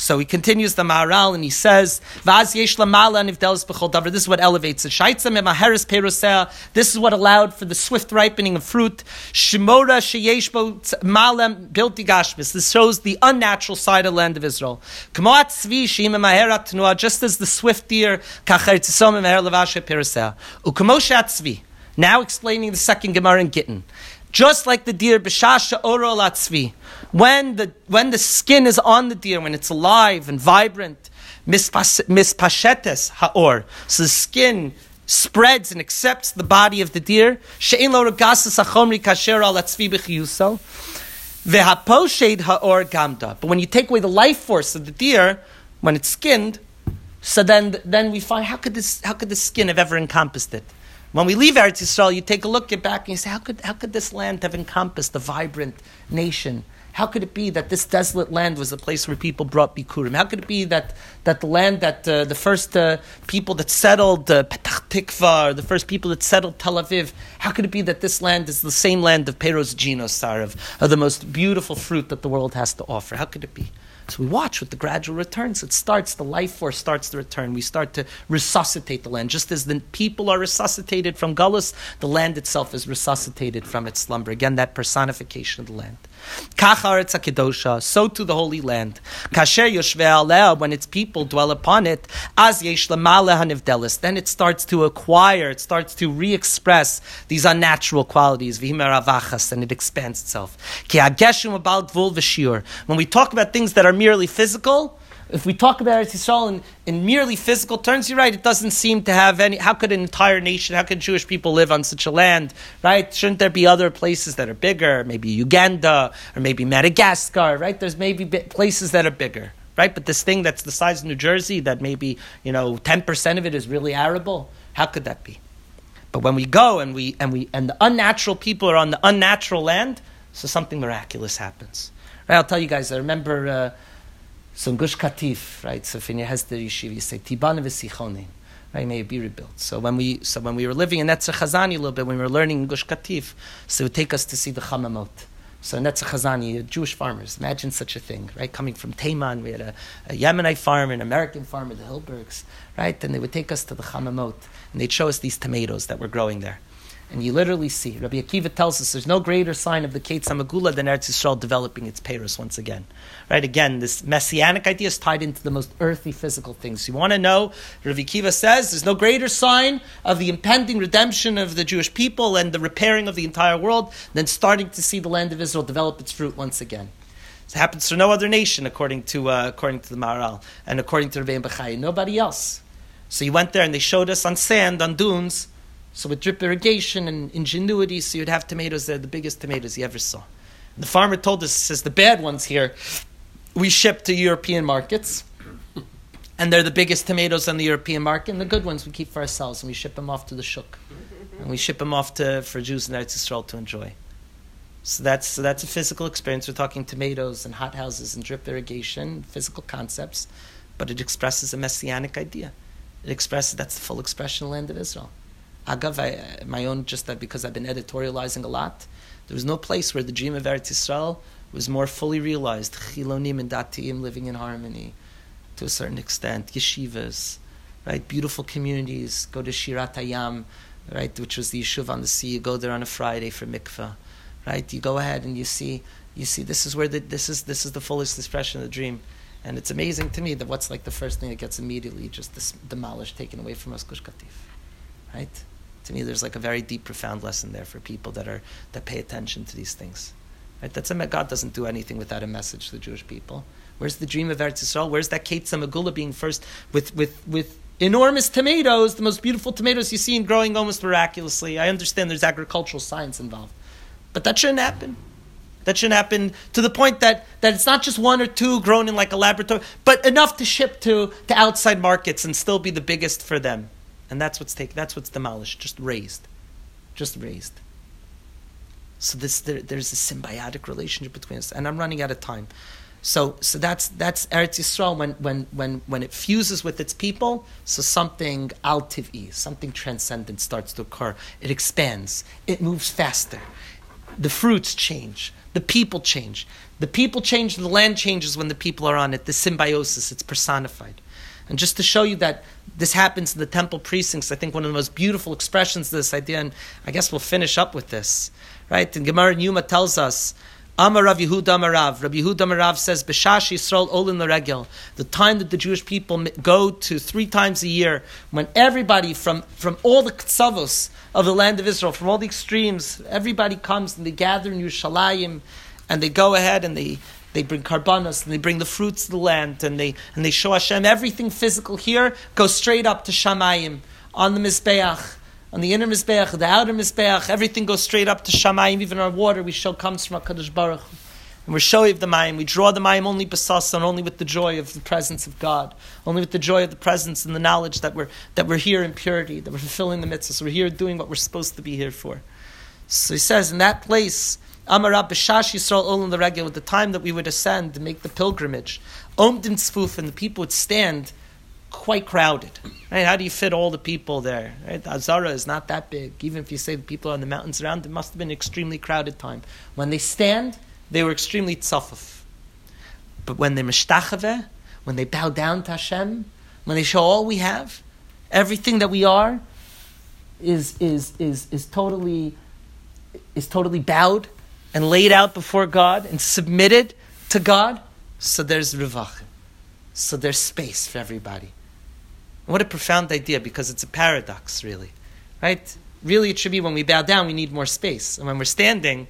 So he continues the Maharal and he says, Vaz yesh lamala nivdelis b'chol davar. This is what elevates it. Shaitza memaheres perosea. This is what allowed for the swift ripening of fruit. Shemora sheyesh bo malem bilti gashmis. This shows the unnatural side of land of Israel. Kmoat tzvi sheim memaherat tnua. Just as the swift deer kacher tzisom memaher levashe perosea. Ukmoshat tzvi. Now explaining the second Gemara in Gittin. Just like the deer, b'shasha oro latzvi, when the when the skin is on the deer, when it's alive and vibrant, mispashetes haor, so the skin spreads and accepts the body of the deer. She'in lo regasas achomri kasher al latzvi b'chiyuso. Vehaposhed haor gamda. But when you take away the life force of the deer, when it's skinned, so then then we find how could this how could the skin have ever encompassed it? When we leave Eretz Yisrael, you take a look, get back, and you say, how could, how could this land have encompassed a vibrant nation? How could it be that this desolate land was a place where people brought bikurim? How could it be that, that the land that uh, the first uh, people that settled uh, Petach Tikva, the first people that settled Tel Aviv, how could it be that this land is the same land of Peros Ginosar, of, of the most beautiful fruit that the world has to offer? How could it be? We watch with the gradual returns. It starts, the life force starts to return. We start to resuscitate the land. Just as the people are resuscitated from Gullus, the land itself is resuscitated from its slumber. Again, that personification of the land. So to the Holy Land. Kasher when its people dwell upon it, as yesh Then it starts to acquire, it starts to re-express these unnatural qualities, and it expands itself. When we talk about things that are merely physical, if we talk about Eretz Yisrael in, in merely physical terms, you're right. It doesn't seem to have any. How could an entire nation? How could Jewish people live on such a land? Right? Shouldn't there be other places that are bigger? Maybe Uganda or maybe Madagascar. Right? There's maybe places that are bigger. Right? But this thing that's the size of New Jersey, that maybe you know ten percent of it is really arable. How could that be? But when we go and we and we and the unnatural people are on the unnatural land, so something miraculous happens. Right? I'll tell you guys. I remember. Uh, so in Gush Katif, right? So in your Hesder Yeshiva, you say Tiban v'sichonim, right? May it be rebuilt. So when we so when we were living in Netzer Chazani a little bit, when we were learning Gush Katif, so it would take us to see the Chamamot. So Netzer Chazani, Jewish farmers, imagine such a thing, right? Coming from Taiman, we had a, a Yemenite farmer, an American farmer, the Hilbergs, right? And they would take us to the Chamamot, and they'd show us these tomatoes that were growing there. And you literally see, Rabbi Akiva tells us there's no greater sign of the Ketz HaMegula than Eretz Yisrael developing its Peros once again. Right? Again, this messianic idea is tied into the most earthy physical things. You want to know, Rabbi Akiva says, there's no greater sign of the impending redemption of the Jewish people and the repairing of the entire world than starting to see the land of Israel develop its fruit once again. It happens to no other nation, according to, uh, according to the Maharal, and according to Rabbi Bechai, nobody else. So you went there and they showed us on sand, on dunes, so with drip irrigation and ingenuity, so you'd have tomatoes that are the biggest tomatoes you ever saw. And the farmer told us, says the bad ones here, we ship to European markets, and they're the biggest tomatoes on the European market, and the good ones we keep for ourselves, and we ship them off to the shuk. And we ship them off to, for Jews in Eretz Yisrael to enjoy. So that's, so that's a physical experience. We're talking tomatoes and hothouses and drip irrigation, physical concepts, but it expresses a messianic idea. It expresses that's the full expression of the land of Israel. Agav, my own, just that because I've been editorializing a lot, there was no place where the dream of Eretz Yisrael was more fully realized. Chilonim and Datiim living in harmony to a certain extent. Yeshivas, right? Beautiful communities. Go to Shirat Hayam, right? Which was the yeshuv on the sea. You go there on a Friday for mikvah, right? You go ahead and you see, you see this is where the, this is this is the fullest expression of the dream. And it's amazing to me that what's like the first thing that gets immediately just demolished, taken away from us, Gush Katif, right? To me, there's like a very deep, profound lesson there for people that are that pay attention to these things. Right? That's a, God doesn't do anything without a message to the Jewish people. Where's the dream of Eretz Yisrael? Where's that Ketz HaMegula being first with, with, with enormous tomatoes, the most beautiful tomatoes you see and growing almost miraculously? I understand there's agricultural science involved. But that shouldn't happen. That shouldn't happen to the point that, that it's not just one or two grown in like a laboratory, but enough to ship to, to outside markets and still be the biggest for them. And that's what's taken, that's what's demolished, just raised. Just raised. So this there, there's a symbiotic relationship between us. And I'm running out of time. So so that's that's Eretz Yisrael when when when when it fuses with its people, so something altiv'i, something transcendent starts to occur. It expands, it moves faster. The fruits change, the people change. The people change, the land changes when the people are on it. The symbiosis, it's personified. And just to show you that this happens in the temple precincts, I think one of the most beautiful expressions of this idea, and I guess we'll finish up with this, right? And Gemara in Yoma tells us, Amar Rav Yehuda Amarav. Rav Yehuda Amarav says, B'shash Yisrael Olin Regel. The time that the Jewish people go to three times a year, when everybody from, from all the ksavos of the land of Israel, from all the extremes, everybody comes and they gather in Yerushalayim, and they go ahead and they they bring karbanos and they bring the fruits of the land and they and they show Hashem everything physical here goes straight up to Shamayim on the mizbeach, on the inner mizbeach, the outer mizbeach. Everything goes straight up to Shamayim. Even our water we show comes from Hakadosh Baruch. Hu. And we're showing the mayim. We draw the mayim only basas and only with the joy of the presence of God, only with the joy of the presence and the knowledge that we're that we're here in purity, that we're fulfilling the mitzvahs, we're here doing what we're supposed to be here for. So he says in that place Amarab B'shash Yisrael Olam the regular, with the time that we would ascend and make the pilgrimage, Omdim Tzfuf, and the people would stand quite crowded. Right? How do you fit all the people there? Right? Azara is not that big. Even if you say the people on the mountains around, it must have been an extremely crowded time. When they stand, they were extremely tzafuf. But when they mishtachave, when they bow down to Hashem, when they show all we have, everything that we are, is is is is totally is totally bowed and laid out before God and submitted to God, so there's rivach. So there's space for everybody. What a profound idea because it's a paradox, really. Right? Really, it should be when we bow down, we need more space. And when we're standing,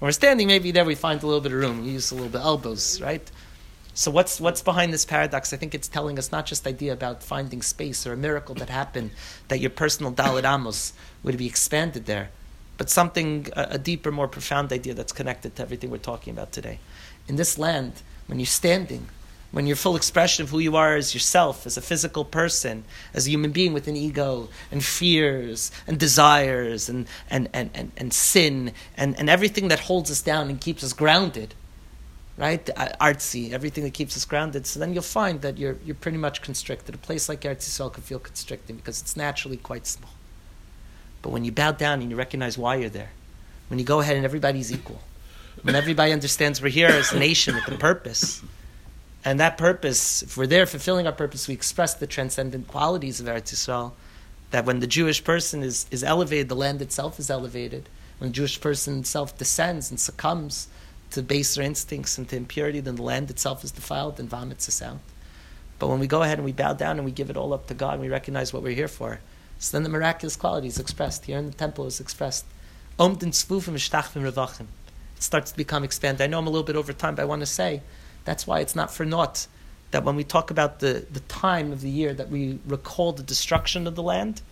when we're standing, maybe there we find a little bit of room. We use a little bit of elbows, right? So what's what's behind this paradox? I think it's telling us not just idea about finding space or a miracle that happened, that your personal Dalet Amos would be expanded there, but something, a, a, deeper, more profound idea that's connected to everything we're talking about today. In this land, when you're standing, when you're full expression of who you are as yourself, as a physical person, as a human being with an ego and fears and desires and, and, and, and, and sin and, and everything that holds us down and keeps us grounded, right? Uh, artsy, everything that keeps us grounded. So then you'll find that you're, you're pretty much constricted. A place like Eretz Yisrael can feel constricting because it's naturally quite small. But when you bow down and you recognize why you're there, when you go ahead and everybody's equal, when everybody understands we're here as a nation with a purpose, and that purpose, if we're there fulfilling our purpose, we express the transcendent qualities of Eretz Yisrael. That when the Jewish person is, is elevated, the land itself is elevated. When the Jewish person itself descends and succumbs to baser instincts and to impurity, then the land itself is defiled and vomits us out. But when we go ahead and we bow down and we give it all up to God and we recognize what we're here for, so then the miraculous quality is expressed. Here in the temple is expressed. It starts to become expanded. I know I'm a little bit over time, but I want to say that's why it's not for naught that when we talk about the, the time of the year that we recall the destruction of the land,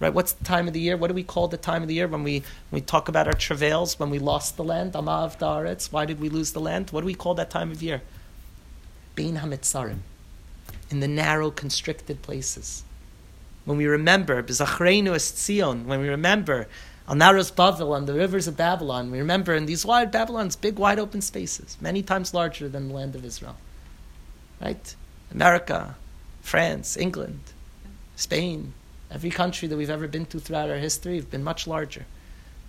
right? What's the time of the year? What do we call the time of the year when we, when we talk about our travails, when we lost the land? Amav Daretz. Why did we lose the land? What do we call that time of year? Bein HaMitzarim. In the narrow, constricted places when we remember es Tzion, when we remember Al Naros Bavel on the rivers of Babylon, we remember in these wide Babylon's big wide open spaces, many times larger than the land of Israel. Right? America, France, England, Spain, every country that we've ever been to throughout our history have been much larger.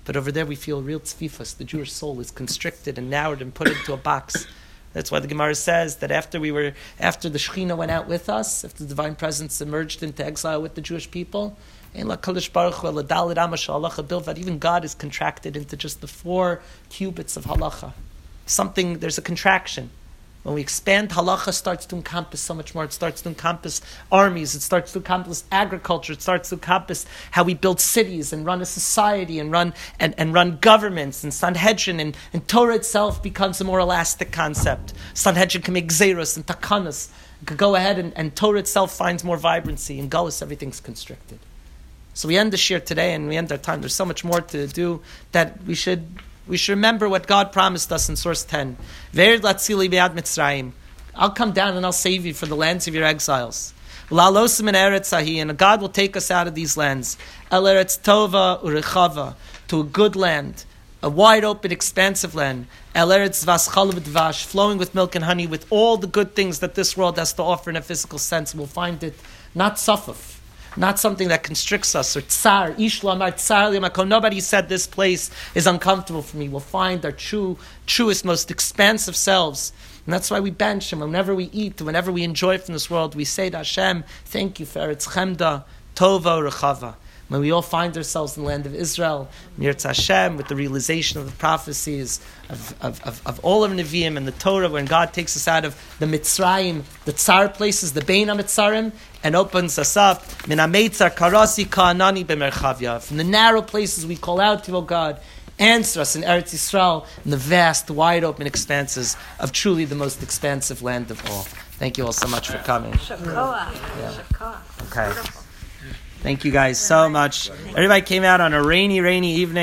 But over there we feel real tzvifas. The Jewish soul is constricted and narrowed and put into a box. That's why the Gemara says that after we were, after the Shekhinah went out with us, after the divine presence emerged into exile with the Jewish people, even God is contracted into just the four cubits of halacha. Something there's a contraction. When we expand, halacha starts to encompass so much more. It starts to encompass armies. It starts to encompass agriculture. It starts to encompass how we build cities and run a society and run and, and run governments. And Sanhedrin and, and Torah itself becomes a more elastic concept. Sanhedrin can make xeros and takanas. Could go ahead and, and Torah itself finds more vibrancy. In Gullus, everything's constricted. So we end the shiur today and we end our time. There's so much more to do that we should we should remember what God promised us in source 10. I'll come down and I'll save you for the lands of your exiles. And God will take us out of these lands. El Eretz Tova Urechava, to a good land, a wide open, expansive land. El Eretz Vasch flowing with milk and honey, with all the good things that this world has to offer in a physical sense. We'll find it not sufaf not something that constricts us, or tsar, ishlamar, tsar, limakon. Nobody said this place is uncomfortable for me. We'll find our true, truest, most expansive selves. And that's why we bench Him. Whenever we eat, whenever we enjoy from this world, we say to Hashem, thank you for Eretz Chemda, Tova, Rechava when we all find ourselves in the land of Israel, near Hashem, with the realization of the prophecies of, of, of, of, all of Nevi'im and the Torah, when God takes us out of the Mitzrayim, the Tsar places, the Bein HaMitzarim, and opens us up, Min Karasi Ka'anani B'merchavya, from the narrow places we call out to, oh God, answer us in Eretz Yisrael, in the vast, wide open expanses of truly the most expansive land of all. Thank you all so much for coming. Yeah. Okay. Thank you guys so much. Everybody came out on a rainy, rainy evening.